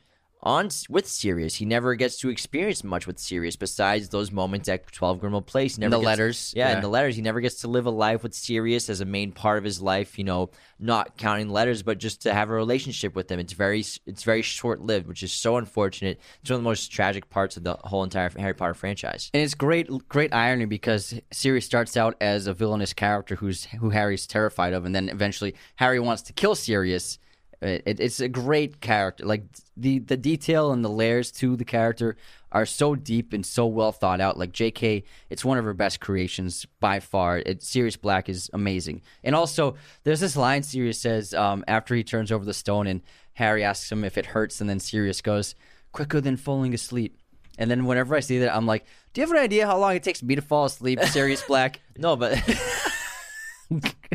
on with Sirius. He never gets to experience much with Sirius besides those moments at Twelve Grimmauld Place. He never the gets- letters, yeah, yeah. in the letters. He never gets to live a life with Sirius as a main part of his life. You know, not counting letters, but just to have a relationship with him. It's very it's very short lived, which is so unfortunate. It's one of the most tragic parts of the whole entire Harry Potter franchise. And it's great, great irony because Sirius starts out as a villainous character who's who Harry's terrified of, and then eventually Harry wants to kill Sirius. It, it- it's a great character. Like the the detail and the layers to the character are so deep and so well thought out. Like J.K., it's one of her best creations by far. It, Sirius Black is amazing. And also, there's this line Sirius says um, after he turns over the stone, and Harry asks him if it hurts, and then Sirius goes, "Quicker than falling asleep." And then whenever I see that, I'm like, "Do you have an idea how long it takes me to fall asleep?" Sirius Black. *laughs* No, but *laughs*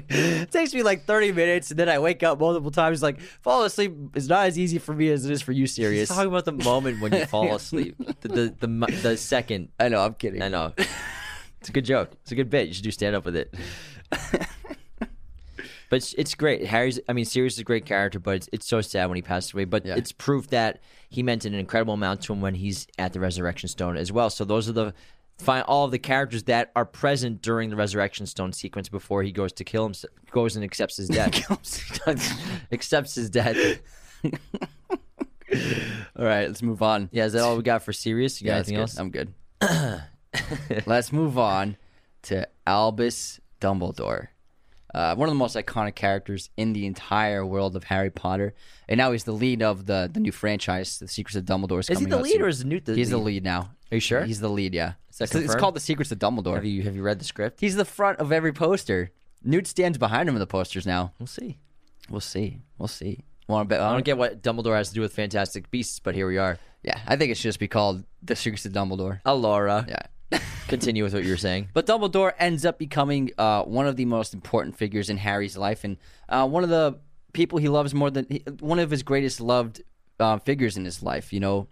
it takes me like 30 minutes, and then I wake up multiple times. Like, fall asleep is not as easy for me as it is for you, Sirius. talking about the moment when you *laughs* fall asleep, the the the, the second. I know, I'm kidding. I know. It's a good joke. It's a good bit. You should do stand up with it. *laughs* but it's, it's great. Harry's. I mean, Sirius is a great character, but it's, it's so sad when he passed away. But Yeah. it's proof that he meant an incredible amount to him when he's at the Resurrection Stone as well. So those are the find all of the characters that are present during the Resurrection Stone sequence before he goes to kill himself, goes and accepts his *laughs* death, *laughs* accepts his death. *laughs* All right, let's move on. Yeah, is that all we got for Sirius You got Yeah, anything else? I'm good. *coughs* let's move on to Albus Dumbledore. Uh, one of the most iconic characters in the entire world of Harry Potter, and now he's the lead of the the new franchise, The Secrets of Dumbledore. Is he coming the lead soon. or is Newt the He's the lead? lead now. Are you sure? He's the lead. Yeah, It's- it's called The Secrets of Dumbledore. Have you have you read the script? He's the front of every poster. Newt stands behind him in the posters now. We'll see. We'll see. We'll see. Bet? I don't get what Dumbledore has to do with Fantastic Beasts, but here we are. Yeah, I think it should just be called The Secrets of Dumbledore. Alora. Yeah. *laughs* Continue with what you were saying. But Dumbledore ends up becoming uh, one of the most important figures in Harry's life, and uh, one of the people he loves more than he- one of his greatest loved uh, figures in his life. You know, Uh,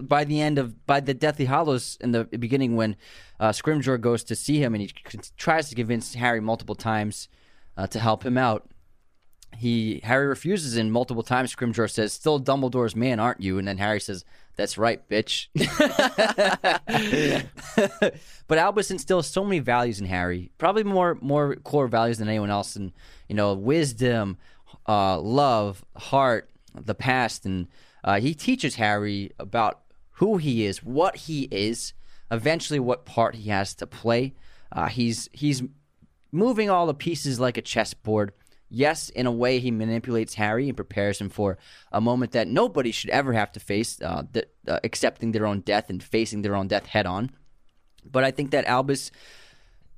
by the end of by the Deathly Hallows in the beginning, when uh, Scrimgeour goes to see him and he tries to convince Harry multiple times uh, to help him out, he Harry refuses, and multiple times Scrimgeour says, "Still Dumbledore's man, aren't you?" And then Harry says, "That's right, bitch." *laughs* *laughs* but Albus instills so many values in Harry, probably more more core values than anyone else, and you know, wisdom, uh, love, heart, the past, and uh, he teaches Harry about who he is, what he is, eventually what part he has to play. Uh, he's he's moving all the pieces like a chessboard. Yes, in a way, he manipulates Harry and prepares him for a moment that nobody should ever have to face, uh, uh, accepting their own death and facing their own death head on. But I think that Albus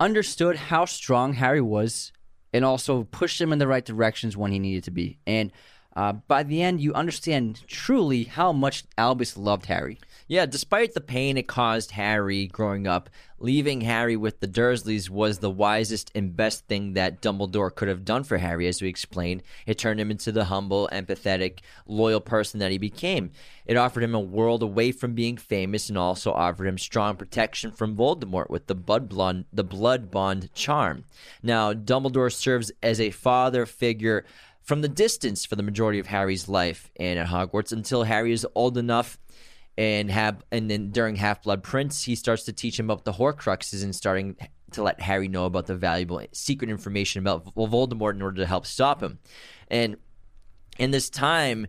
understood how strong Harry was and also pushed him in the right directions when he needed to be. And uh, by the end, you understand truly how much Albus loved Harry. Yeah, despite the pain it caused Harry growing up, leaving Harry with the Dursleys was the wisest and best thing that Dumbledore could have done for Harry, as we explained. It turned him into the humble, empathetic, loyal person that he became. It offered him a world away from being famous and also offered him strong protection from Voldemort with the blood bond, the blood bond charm. Now, Dumbledore serves as a father figure from the distance for the majority of Harry's life and at Hogwarts until Harry is old enough and have and then during Half Blood Prince, he starts to teach him about the Horcruxes and starting to let Harry know about the valuable secret information about Voldemort in order to help stop him. And in this time,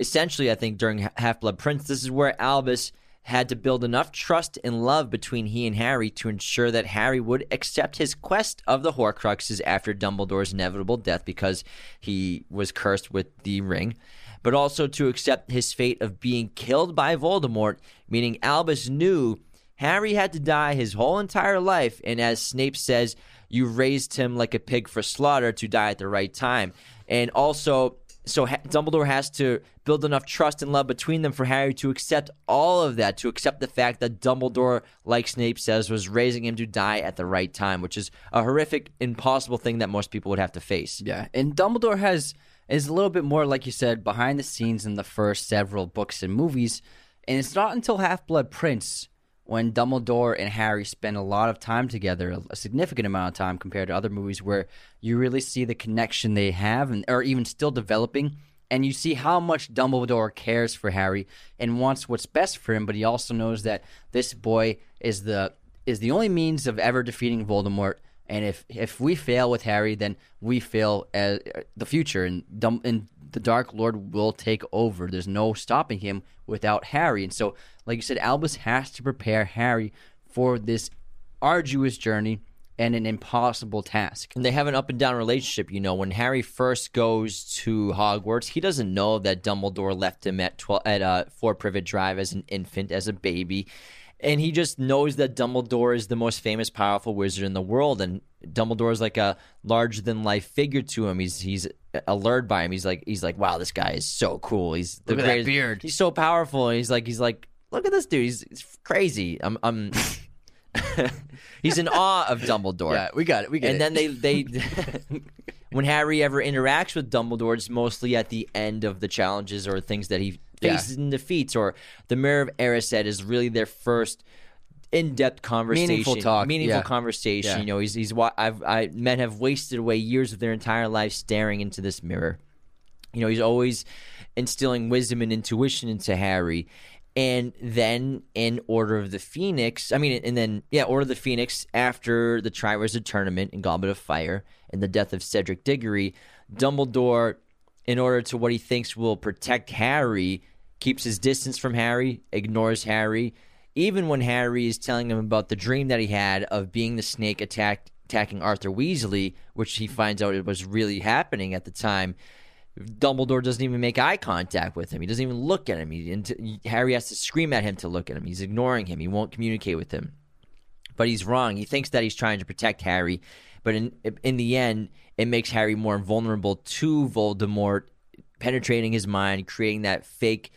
essentially, I think during Half Blood Prince, this is where Albus had to build enough trust and love between he and Harry to ensure that Harry would accept his quest of the Horcruxes after Dumbledore's inevitable death because he was cursed with the ring, but also to accept his fate of being killed by Voldemort, meaning Albus knew Harry had to die his whole entire life, and as Snape says, you raised him like a pig for slaughter to die at the right time. And also, so ha- Dumbledore has to build enough trust and love between them for Harry to accept all of that, to accept the fact that Dumbledore, like Snape says, was raising him to die at the right time, which is a horrific, impossible thing that most people would have to face. Yeah, and Dumbledore has is a little bit more, like you said, behind the scenes in the first several books and movies, and it's not until Half Blood Prince when Dumbledore and Harry spend a lot of time together, a significant amount of time compared to other movies, where you really see the connection they have, and or even still developing, and you see how much Dumbledore cares for Harry and wants what's best for him, but he also knows that this boy is the is the only means of ever defeating Voldemort. And if if we fail with Harry, then we fail as the future, and Dum- and the Dark Lord will take over. There's no stopping him without Harry. And so, like you said, Albus has to prepare Harry for this arduous journey and an impossible task. And they have an up and down relationship. You know, when Harry first goes to Hogwarts, he doesn't know that Dumbledore left him at 12, at uh, Fort Privet Drive as an infant, as a baby. And he just knows that Dumbledore is the most famous, powerful wizard in the world. And Dumbledore is like a larger than life figure to him. He's he's allured by him. He's like he's like, wow, this guy is so cool. He's the Look at that greatest. beard. He's so powerful. He's like he's like, look at this dude. He's, he's crazy. I'm I'm. *laughs* *laughs* he's in awe of Dumbledore Yeah, we got it. We get and it. And then they they *laughs* when Harry ever interacts with Dumbledore, it's mostly at the end of the challenges or things that he Yeah. faces and defeats. Or the Mirror of Erised is really their first in-depth conversation, Meaningful talk, meaningful yeah. conversation. Yeah. You know, he's he's wa- I've I men have wasted away years of their entire life staring into this mirror. You know, he's always instilling wisdom and intuition into Harry. And then in Order of the Phoenix, I mean, and then, yeah, Order of the Phoenix, after the Triwizard Tournament and Goblet of Fire and the death of Cedric Diggory, Dumbledore, in order to what he thinks will protect Harry, keeps his distance from Harry, ignores Harry, even when Harry is telling him about the dream that he had of being the snake attacked, attacking Arthur Weasley, which he finds out it was really happening at the time. Dumbledore doesn't even make eye contact with him. He doesn't even look at him. He, Harry has to scream at him to look at him. He's ignoring him. He won't communicate with him. But he's wrong. He thinks that he's trying to protect Harry, but in in the end, it makes Harry more vulnerable to Voldemort penetrating his mind, creating that fake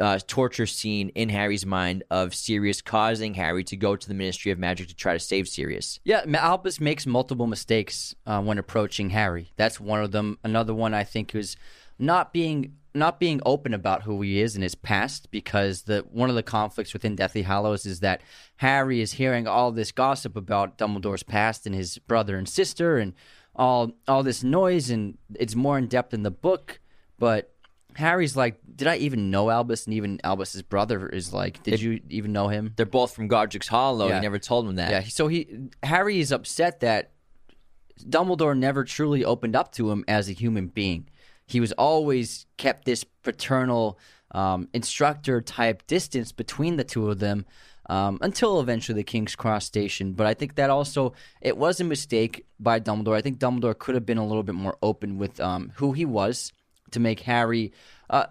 uh, torture scene in Harry's mind of Sirius causing Harry to go to the Ministry of Magic to try to save Sirius. Yeah, Albus makes multiple mistakes uh, when approaching Harry. That's one of them. Another one I think is not being not being open about who he is in his past because the one of the conflicts within Deathly Hallows is that Harry is hearing all this gossip about Dumbledore's past and his brother and sister and all all this noise and it's more in depth in the book, but Harry's like, did I even know Albus? And even Albus's brother is like, did you even know him? They're both from Godric's Hollow. Yeah. He never told him that. Yeah, so he Harry is upset that Dumbledore never truly opened up to him as a human being. He was always kept this paternal um, instructor type distance between the two of them um, until eventually the King's Cross station. But I think that also it was a mistake by Dumbledore. I think Dumbledore could have been a little bit more open with um, who he was to make Harry uh,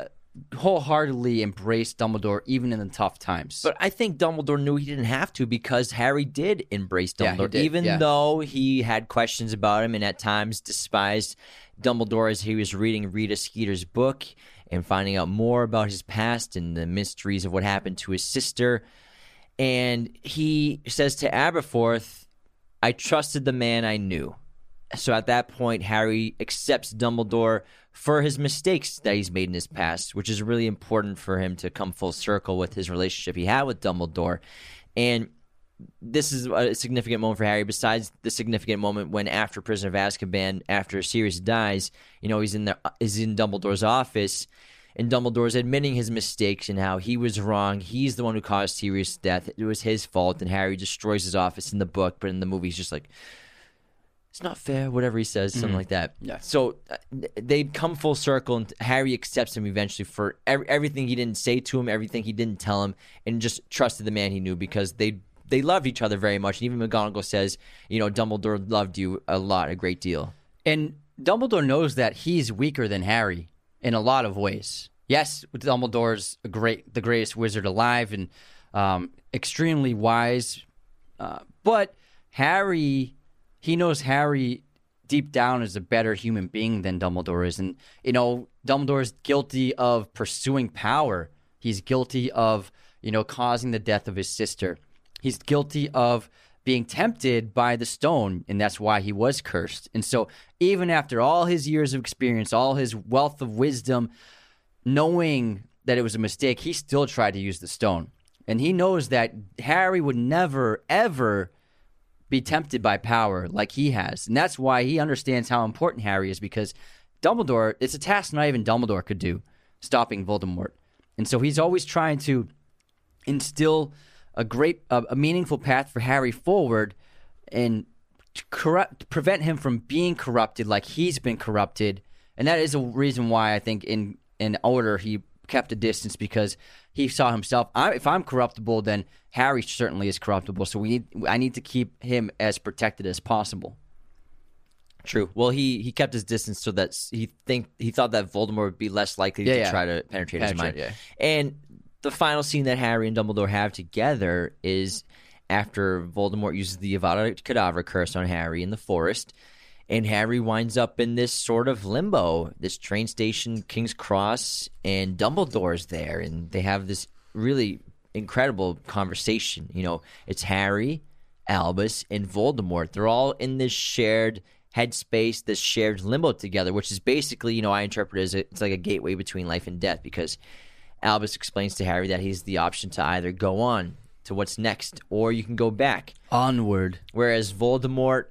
wholeheartedly embrace Dumbledore even in the tough times. But I think Dumbledore knew he didn't have to because Harry did embrace Yeah, Dumbledore, did, even yeah. though he had questions about him and at times despised Dumbledore as he was reading Rita Skeeter's book and finding out more about his past and the mysteries of what happened to his sister. And he says to Aberforth, I trusted the man I knew. So at that point, Harry accepts Dumbledore for his mistakes that he's made in his past, which is really important for him to come full circle with his relationship he had with Dumbledore. And this is a significant moment for Harry. Besides the significant moment when, after Prisoner of Azkaban, after Sirius dies, you know he's in the is in Dumbledore's office, and Dumbledore's admitting his mistakes and how he was wrong. He's the one who caused Sirius' death. It was his fault, and Harry destroys his office in the book, but in the movie, he's just like, "It's not fair." Whatever he says, something like that. Yeah. So uh, they come full circle, and Harry accepts him eventually for ev- everything he didn't say to him, everything he didn't tell him, and just trusted the man he knew because they they loved each other very much. And even McGonagall says, you know, Dumbledore loved you a lot, a great deal. And Dumbledore knows that he's weaker than Harry in a lot of ways. Yes, Dumbledore's great, the greatest wizard alive, and um, extremely wise. Uh, but Harry, he knows Harry deep down is a better human being than Dumbledore is, and you know Dumbledore is guilty of pursuing power. He's guilty of you know causing the death of his sister. He's guilty of being tempted by the stone, and that's why he was cursed. And so, even after all his years of experience, all his wealth of wisdom, knowing that it was a mistake, he still tried to use the stone. And he knows that Harry would never, ever be tempted by power like he has. And that's why he understands how important Harry is because Dumbledore, it's a task not even Dumbledore could do, stopping Voldemort. And so he's always trying to instill a great, a, a meaningful path for Harry forward and corrupt, prevent him from being corrupted like he's been corrupted. And that is a reason why I think in in order he kept a distance because he saw himself. I, if I'm corruptible, then Harry certainly is corruptible. So we need, I need to keep him as protected as possible. True. Well, he he kept his distance so that he think he thought that Voldemort would be less likely Yeah, to yeah. try to penetrate, his mind. yeah. And the final scene that Harry and Dumbledore have together is after Voldemort uses the Avada Kedavra curse on Harry in the forest, and Harry winds up in this sort of limbo, this train station, King's Cross, and Dumbledore's there, and they have this really incredible conversation. You know, it's Harry, Albus, and Voldemort. They're all in this shared headspace, this shared limbo together, which is basically, you know, I interpret it as a, it's like a gateway between life and death because Albus explains to Harry that he's the option to either go on to what's next or you can go back. Onward. Whereas Voldemort,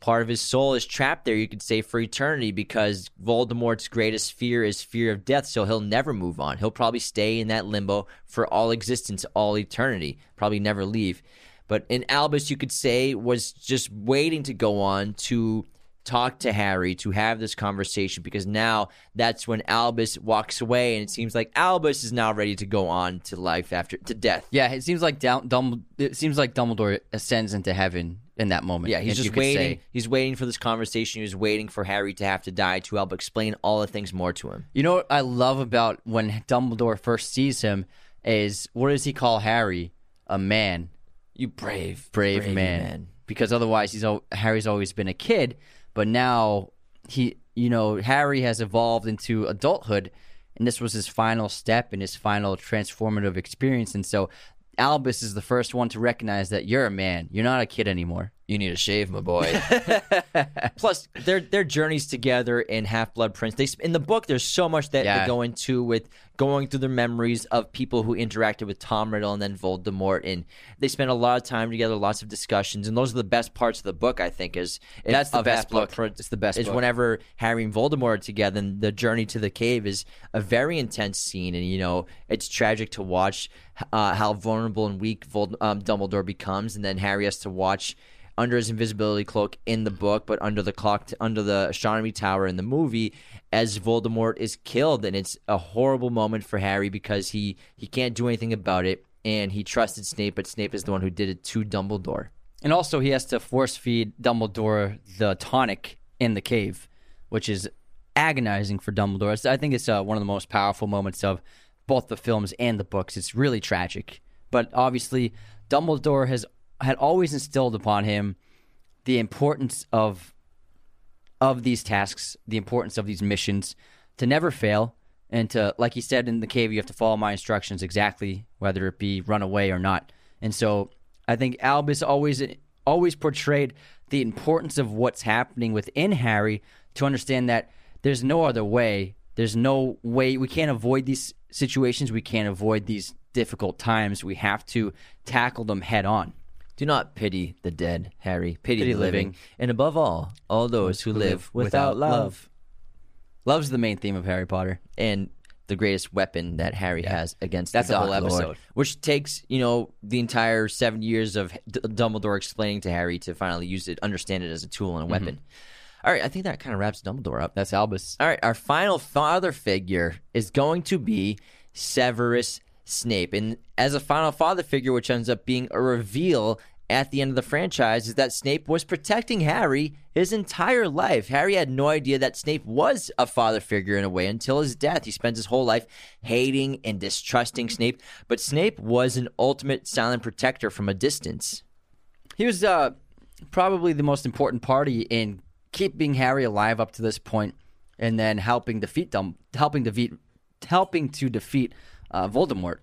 part of his soul is trapped there, you could say, for eternity because Voldemort's greatest fear is fear of death. So he'll never move on. He'll probably stay in that limbo for all existence, all eternity, probably never leave. But in Albus, you could say, was just waiting to go on to talk to Harry, to have this conversation, because now that's when Albus walks away, and it seems like Albus is now ready to go on to life after to death. Yeah, it seems like Dum- Dum- it seems like Dumbledore ascends into heaven in that moment. Yeah, he's just waiting. say. He's waiting for this conversation. He's waiting for Harry to have to die to help explain all the things more to him. You know what I love about when Dumbledore first sees him is what does he call Harry? A man, You brave, brave, man. Because otherwise, he's Harry's always been a kid, but now he, you know, Harry has evolved into adulthood, and this was his final step and his final transformative experience. And so, Albus is the first one to recognize that you're a man. You're not a kid anymore. You need a shave, my boy. *laughs* Plus, their their journeys together in Half Blood Prince. They in the book. There's so much that Yeah. they go into with going through their memories of people who interacted with Tom Riddle and then Voldemort, and they spend a lot of time together, lots of discussions, and those are the best parts of the book. I think is is- That's the best Half-Blood book. Prince. It's the best Is book. whenever Harry and Voldemort are together, and the journey to the cave is a very intense scene, and you know it's tragic to watch uh, how vulnerable and weak Vold- um, Dumbledore becomes, and then Harry has to watch under his invisibility cloak in the book, but under the clock, under the astronomy tower in the movie, as Voldemort is killed, and it's a horrible moment for Harry because he he can't do anything about it, and he trusted Snape, but Snape is the one who did it to Dumbledore. And also, he has to force feed Dumbledore the tonic in the cave, which is agonizing for Dumbledore. It's- I think it's uh, one of the most powerful moments of both the films and the books. It's really tragic. But obviously, Dumbledore has had always instilled upon him the importance of of these tasks, the importance of these missions, to never fail, and to, like he said in the cave, you have to follow my instructions exactly, whether it be run away or not. And so, I think Albus always always portrayed the importance of what's happening within Harry to understand that there's no other way. There's no way we can't avoid these situations. We can't avoid these difficult times. We have to tackle them head on. Do not pity the dead, Harry. Pity, Pity the living. living. And above all, all those who live without, love. love. Love's the main theme of Harry Potter. And the greatest weapon that Harry has against That's the a whole Dark Lord, episode. which takes you know the entire seven years of D- Dumbledore explaining to Harry to finally use it, understand it as a tool and a mm-hmm. weapon. All right, I think that kind of wraps Dumbledore up. That's Albus. All right, our final father figure is going to be Severus Snape. And as a final father figure, which ends up being a reveal at the end of the franchise, is that Snape was protecting Harry his entire life. Harry had no idea that Snape was a father figure in a way until his death. He spent his whole life hating and distrusting Snape, but Snape was an ultimate silent protector from a distance. He was uh, probably the most important party in keeping Harry alive up to this point, and then helping defeat them, helping defeat, helping to defeat uh, Voldemort.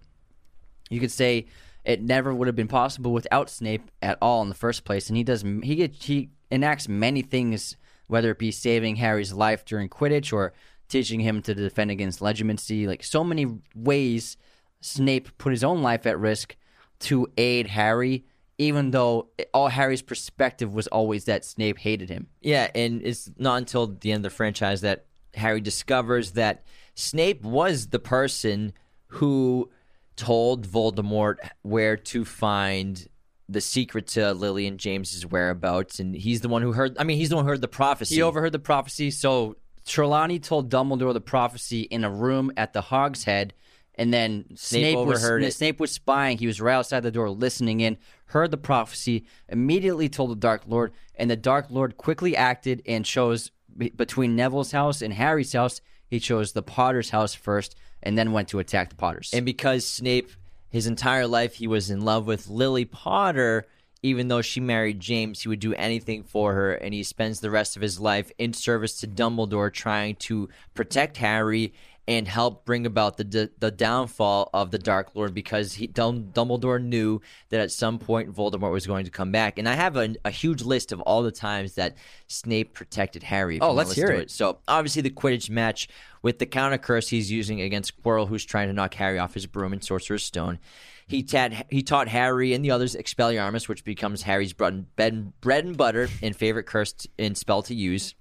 You could say it never would have been possible without Snape at all in the first place, and he does he he enacts many things, whether it be saving Harry's life during Quidditch or teaching him to defend against Legilimency, like so many ways Snape put his own life at risk to aid Harry, even though all Harry's perspective was always that Snape hated him. Yeah, and it's not until the end of the franchise that Harry discovers that Snape was the person who told Voldemort where to find the secret to Lily and James's whereabouts, and he's the one who heard. I mean, he's the one who heard the prophecy. He overheard the prophecy. So Trelawney told Dumbledore the prophecy in a room at the Hog's Head, and then Snape, overheard was, it. Snape was spying. He was right outside the door listening in, heard the prophecy, immediately told the Dark Lord, and the Dark Lord quickly acted and chose be- between Neville's house and Harry's house. He chose the Potter's house first, and then went to attack the Potters. And because Snape, his entire life, he was in love with Lily Potter, even though she married James, he would do anything for her. And he spends the rest of his life in service to Dumbledore, trying to protect Harry and help bring about the the, the downfall of the Dark Lord because he Dum- Dumbledore knew that at some point Voldemort was going to come back. And I have a, a huge list of all the times that Snape protected Harry. Oh, let's hear to it. So obviously the Quidditch match with the counter curse he's using against Quirrell, who's trying to knock Harry off his broom and Sorcerer's Stone. He, tat, he taught Harry and the others Expelliarmus, which becomes Harry's bread and, bread, bread and butter and favorite curse and spell to use.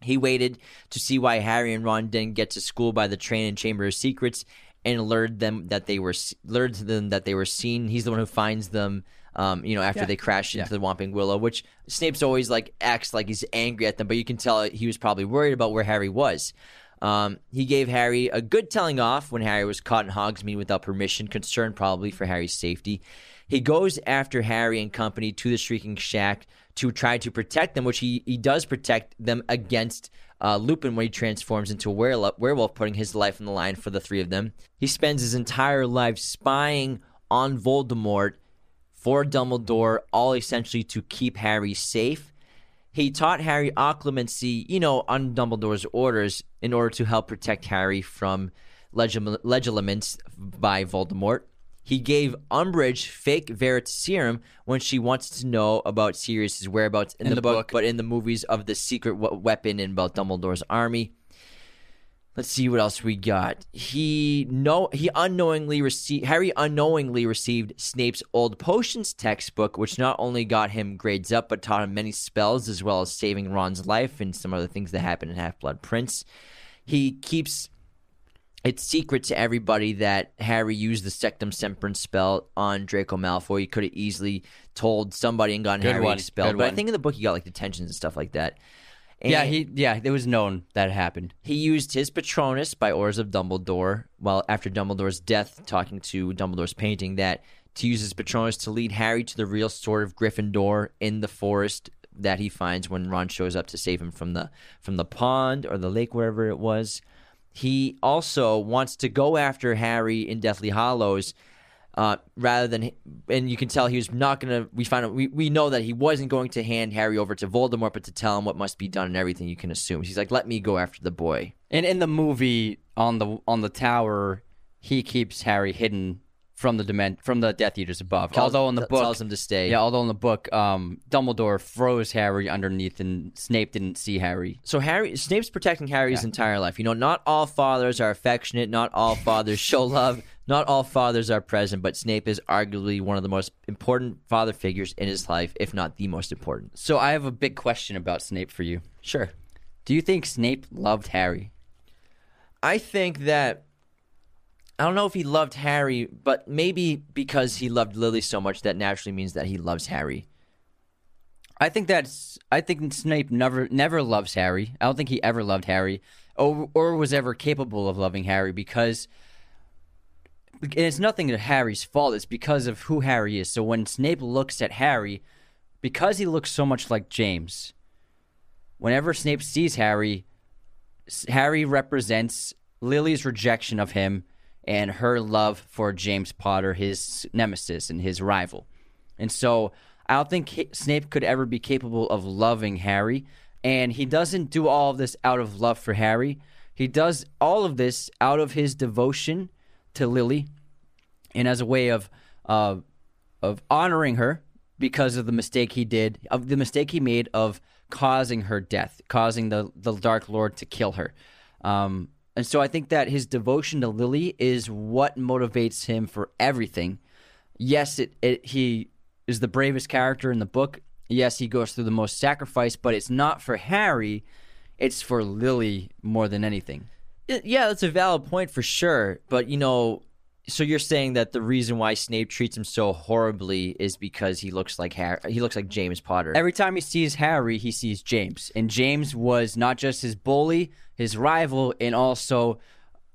He waited to see why Harry and Ron didn't get to school by the train and Chamber of Secrets, and lured them that they were lured them that they were seen. He's the one who finds them. Um, you know, after they crash into the Whomping Willow, which Snape's always like acts like he's angry at them, but you can tell he was probably worried about where Harry was. Um, he gave Harry a good telling off when Harry was caught in Hogsmeade without permission, concerned probably for Harry's safety. He goes after Harry and company to the Shrieking Shack to try to protect them, which he, he does protect them against uh, Lupin when he transforms into a werewolf, werewolf, putting his life on the line for the three of them. He spends his entire life spying on Voldemort for Dumbledore, all essentially to keep Harry safe. He taught Harry occlumency, you know, on Dumbledore's orders in order to help protect Harry from legil- legilimens by Voldemort. He gave Umbridge fake Veritaserum when she wants to know about Sirius's whereabouts in, the, the book, book. but in the movies of the secret weapon and about Dumbledore's army. Let's see what else we got. He no he unknowingly received Harry unknowingly received Snape's old potions textbook, which not only got him grades up but taught him many spells as well as saving Ron's life and some other things that happen in Half Blood Prince. He keeps it's secret to everybody that Harry used the Sectumsempra spell on Draco Malfoy. He could have easily told somebody and gotten Good Harry one, expelled. good But I one. think in the book he got like detentions and stuff like that. yeah, he yeah, it was known that it happened. he used his Patronus by orders of Dumbledore, while after Dumbledore's death, talking to Dumbledore's painting, that to use his Patronus to lead Harry to the real sword of Gryffindor in the forest that he finds when Ron shows up to save him from the from the pond or the lake, wherever it was. He also wants to go after Harry in Deathly Hallows. Uh, rather than, and you can tell he was not gonna. We find out, we we know that he wasn't going to hand Harry over to Voldemort, but to tell him what must be done and everything. You can assume he's like, "Let me go after the boy." And in the movie on the on the tower, he keeps Harry hidden from the dement from the Death Eaters above. Tells- although in the book, tells him to stay. Yeah, although in the book, um, Dumbledore froze Harry underneath, and Snape didn't see Harry. So Harry, Snape's protecting Harry's his entire life. You know, not all fathers are affectionate. Not all fathers show love. Not all fathers are present. But Snape is arguably one of the most important father figures in his life, if not the most important. So I have a big question about Snape for you. Sure. Do you think Snape loved Harry? I think that I don't know if he loved Harry, but maybe because he loved Lily so much, that naturally means that he loves Harry. I think that's. I think Snape never never loves Harry. I don't think he ever loved Harry, or or was ever capable of loving Harry because. It's nothing to Harry's fault. It's because of who Harry is. So when Snape looks at Harry, because he looks so much like James, whenever Snape sees Harry, Harry represents Lily's rejection of him and her love for James Potter, his nemesis and his rival. And so I don't think Snape could ever be capable of loving Harry. And he doesn't do all of this out of love for Harry. He does all of this out of his devotion to Lily and as a way of uh, of honoring her because of the mistake he did, of the mistake he made of causing her death, causing the the Dark Lord to kill her. Um, and so I think that his devotion to Lily is what motivates him for everything. Yes, it, it he is the bravest character in the book. Yes, he goes through the most sacrifice, but it's not for Harry. it's for Lily more than anything. Yeah, that's a valid point for sure. But you know, so you're saying that the reason why Snape treats him so horribly is because he looks like Harry, he looks like James Potter. Every time he sees Harry, he sees James. And James was not just his bully, his rival, and also,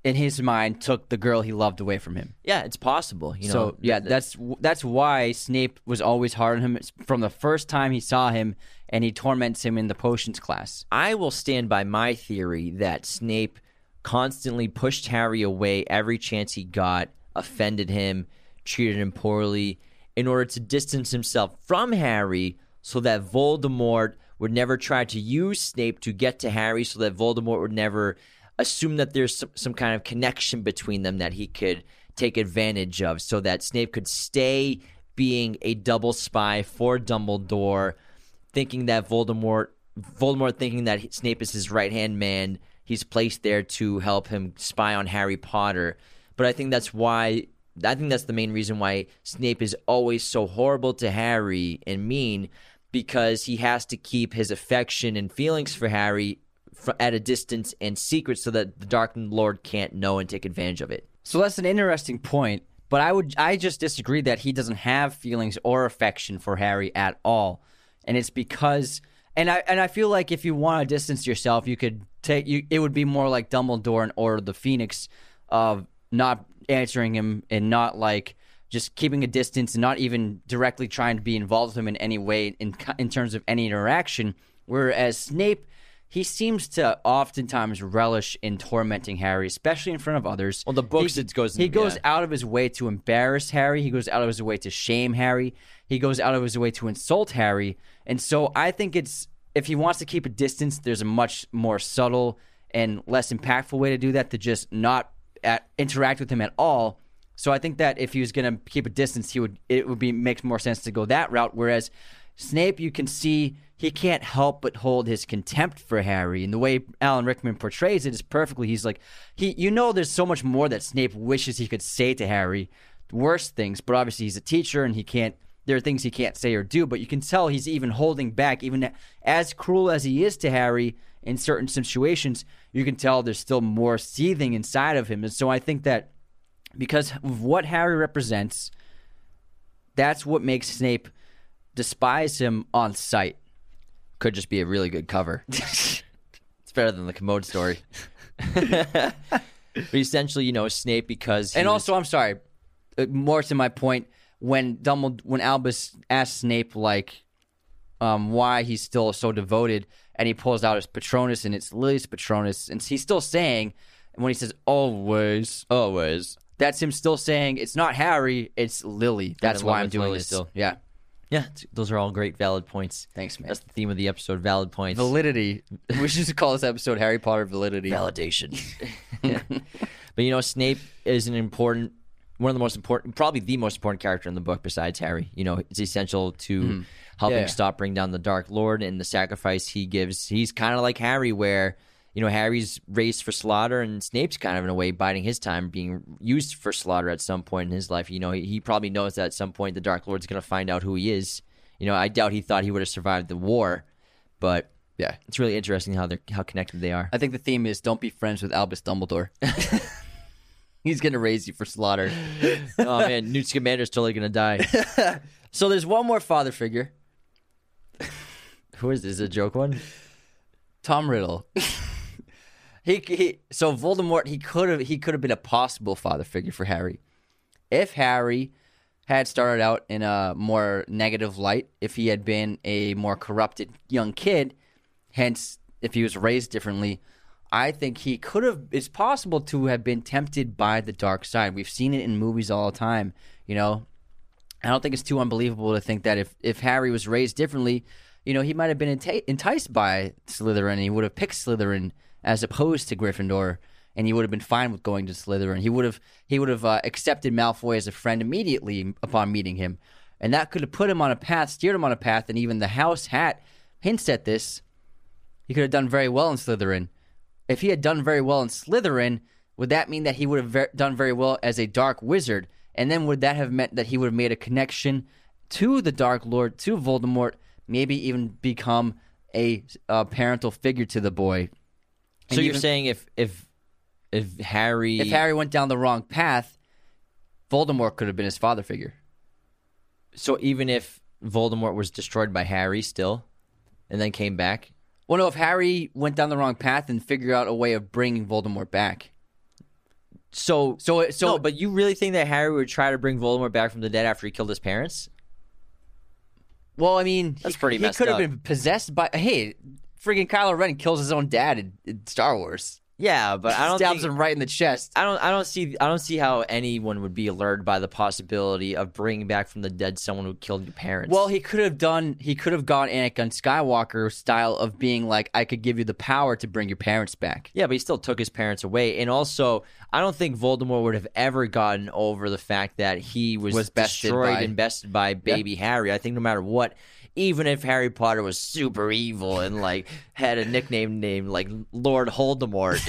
in his mind, took the girl he loved away from him. yeah, it's possible. You know, so yeah, that's that's why Snape was always hard on him from the first time he saw him, and he torments him in the potions class. I will stand by my theory that Snape constantly pushed Harry away every chance he got, offended him, treated him poorly, in order to distance himself from Harry so that Voldemort would never try to use Snape to get to Harry, so that Voldemort would never assume that there's some, some kind of connection between them that he could take advantage of, so that Snape could stay being a double spy for Dumbledore thinking that Voldemort Voldemort thinking that Snape is his right hand man. He's placed there to help him spy on Harry Potter. But I think that's why I think that's the main reason why Snape is always so horrible to Harry and mean because he has to keep his affection and feelings for Harry at a distance and secret so that the Dark Lord can't know and take advantage of it. So that's an interesting point. But I would I just disagree that he doesn't have feelings or affection for Harry at all. And it's because and I and I feel like if you want to distance yourself, you could take you it would be more like Dumbledore and Order of the Phoenix of not answering him and not like just keeping a distance and not even directly trying to be involved with him in any way in in terms of any interaction. Whereas Snape he seems to oftentimes relish in tormenting Harry, especially in front of others. Well, the books he, it goes- he goes yeah. out of his way to embarrass Harry. He goes out of his way to shame Harry. He goes out of his way to insult Harry. And so I think it's if he wants to keep a distance, there's a much more subtle and less impactful way to do that to just not at, interact with him at all. So I think that if he was going to keep a distance, he would it would be makes more sense to go that route. Whereas Snape, you can see he can't help but hold his contempt for Harry, and the way Alan Rickman portrays it is perfectly. He's like he, you know, there's so much more that Snape wishes he could say to Harry, worse things, but obviously he's a teacher and he can't. There are things he can't say or do, but you can tell he's even holding back, even as cruel as he is to Harry in certain situations. You can tell there's still more seething inside of him, and so I think that because of what Harry represents, that's what makes Snape despise him on sight. Could just be a really good cover. *laughs* it's better than the commode story. *laughs* but essentially, you know, Snape because And was- also, I'm sorry, uh, more to my point, when Dumbledore, when Albus asked Snape like, um, why he's still so devoted, and he pulls out his Patronus, and it's Lily's Patronus, and he's still saying, and when he says always, always. that's him still saying it's not Harry, it's Lily. That's why I'm doing this. still. Yeah, Yeah, those are all great, valid points. thanks, man. That's the theme of the episode. Valid points. validity. *laughs* we should call this episode Harry Potter validity. validation. *laughs* Yeah. But you know, Snape is an important, one of the most important, probably the most important character in the book besides Harry. You know, it's essential to hmm. Helping yeah. stop bring down the Dark Lord and the sacrifice he gives. He's kind of like Harry, where you know Harry's raised for slaughter, and Snape's kind of in a way biding his time, being used for slaughter at some point in his life. You know, he, he probably knows that at some point the Dark Lord's going to find out who he is. You know, I doubt he thought he would have survived the war, but Yeah. it's really interesting how they're how connected they are. I think the theme is don't be friends with Albus Dumbledore. *laughs* *laughs* He's gonna raise you for slaughter. oh man, Newt Scamander's totally gonna die. *laughs* So there's one more father figure, Who is this? Is it a joke one? *laughs* Tom Riddle. *laughs* he, he so Voldemort he could have he could have been a possible father figure for Harry. If Harry had started out in a more negative light, if he had been a more corrupted young kid, hence if he was raised differently, I think he could have it's possible to have been tempted by the dark side. We've seen it in movies all the time, you know. I don't think it's too unbelievable to think that if, if Harry was raised differently, you know, he might have been enticed by Slytherin and he would have picked Slytherin as opposed to Gryffindor and he would have been fine with going to Slytherin. He would have he would have uh, accepted Malfoy as a friend immediately upon meeting him. And that could have put him on a path, steered him on a path and even the house hat hints at this. He could have done very well in Slytherin. If he had done very well in Slytherin, would that mean that he would have ver- done very well as a dark wizard? And then would that have meant that he would have made a connection to the Dark Lord, to Voldemort, maybe even become a, uh parental figure to the boy. So you're even- saying if if if Harry if Harry went down the wrong path, Voldemort could have been his father figure. so even if Voldemort was destroyed by Harry still, and then came back, Well, no, if Harry went down the wrong path and figured out a way of bringing Voldemort back. so So, so, no, but you really think that Harry would try to bring Voldemort back from the dead after he killed his parents? Well, I mean, That's he, pretty he could have been possessed by. Hey, freaking Kylo Ren kills his own dad in, in Star Wars. Yeah, but I don't Stabs think, him right in the chest. I don't I don't see I don't see how anyone would be alerted by the possibility of bringing back from the dead someone who killed your parents. Well, he could have done. He could have gone Anakin Skywalker style of being like, I could give you the power to bring your parents back. Yeah, but he still took his parents away. And also, I don't think Voldemort would have ever gotten over the fact that he was, Was destroyed by- and bested by baby Harry. I think no matter what, even if Harry Potter was super evil and like had a nickname named like Lord Voldemort,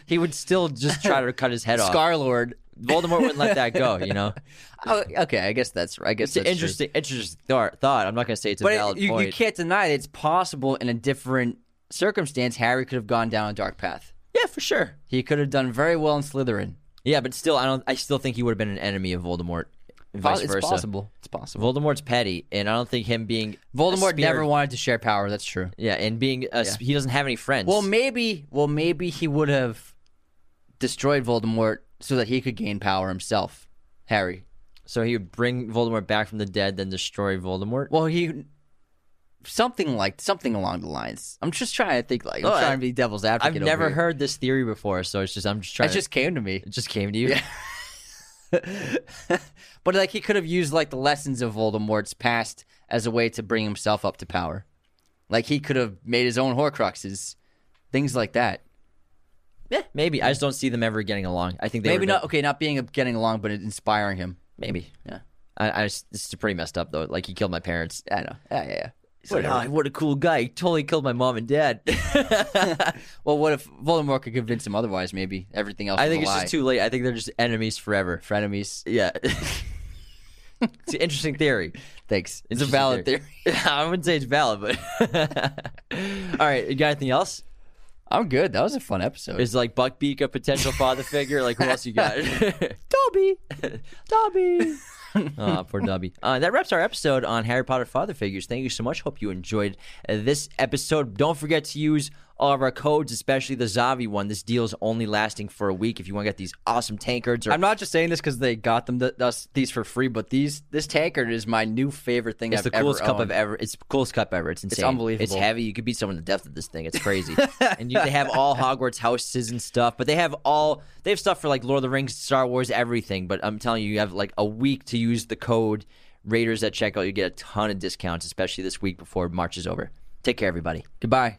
*laughs* he would still just try to cut his head off. Scar Lord. Voldemort wouldn't let that go, you know? *laughs* Oh, okay, I guess that's. I guess It's an that's true. interesting, interesting thought. thought. I'm not going to say it's a But valid it, you, point. you can't deny that it's possible in a different circumstance. Harry could have gone down a dark path. Yeah, for sure. He could have done very well in Slytherin. Yeah, but still, I don't. I still think he would have been an enemy of Voldemort. Vice it's versa. possible. It's possible. Voldemort's petty, and I don't think him being Voldemort spirit- never wanted to share power. That's true. Yeah, and being a, he doesn't have any friends. Well, maybe. Well, maybe he would have destroyed Voldemort so that he could gain power himself. Harry. so he would bring Voldemort back from the dead, then destroy Voldemort. Well, he something like something along the lines. I'm just trying to think. Like I'm Oh, I- trying to be devil's advocate. I've advocate. never over here. heard this theory before, so it's just I'm just trying. It just came to me. it just came to you. *laughs* *laughs* but like he could have used like the lessons of Voldemort's past as a way to bring himself up to power. Like he could have made his own Horcruxes, things like that. Yeah, maybe. I just don't see them ever getting along. I think they Maybe were- not okay, not being getting along, but inspiring him. Maybe. Yeah. I, I just, this is pretty messed up though. Like he killed my parents. I know. Yeah, yeah, yeah. What, ah, what a cool guy! He totally killed my mom and dad. *laughs* *laughs* Well, what if Voldemort could convince him otherwise? Maybe everything else. I think it's just too late. I think they're just enemies forever. frenemies. Yeah. *laughs* it's an interesting theory. Thanks. It's a valid theory. I wouldn't say it's valid, but all right. You got anything else? I'm good. That was a fun episode. Is like Buckbeak a potential father figure? Like who else you got? Dobby. Dobby. *laughs* oh, poor Dobby. Uh, that wraps our episode on Harry Potter father figures. Thank you so much. Hope you enjoyed uh, this episode. Don't forget to use all of our codes, especially the Zavvi one. This deal is only lasting for a week. If you want to get these awesome tankards or I'm not just saying this because they got them th- us these for free, but these this tankard is my new favorite thing. It's I've the coolest cup. I've ever. It's the coolest cup ever. It's insane. It's unbelievable. It's heavy. You could beat someone to death with this thing. It's crazy. *laughs* and you, they have all Hogwarts houses and stuff, but they have all they have stuff for like Lord of the Rings, Star Wars, everything. But I'm telling you, you have like a week to use the code Raiders at checkout. You get a ton of discounts, especially this week before March is over. Take care, everybody. Goodbye.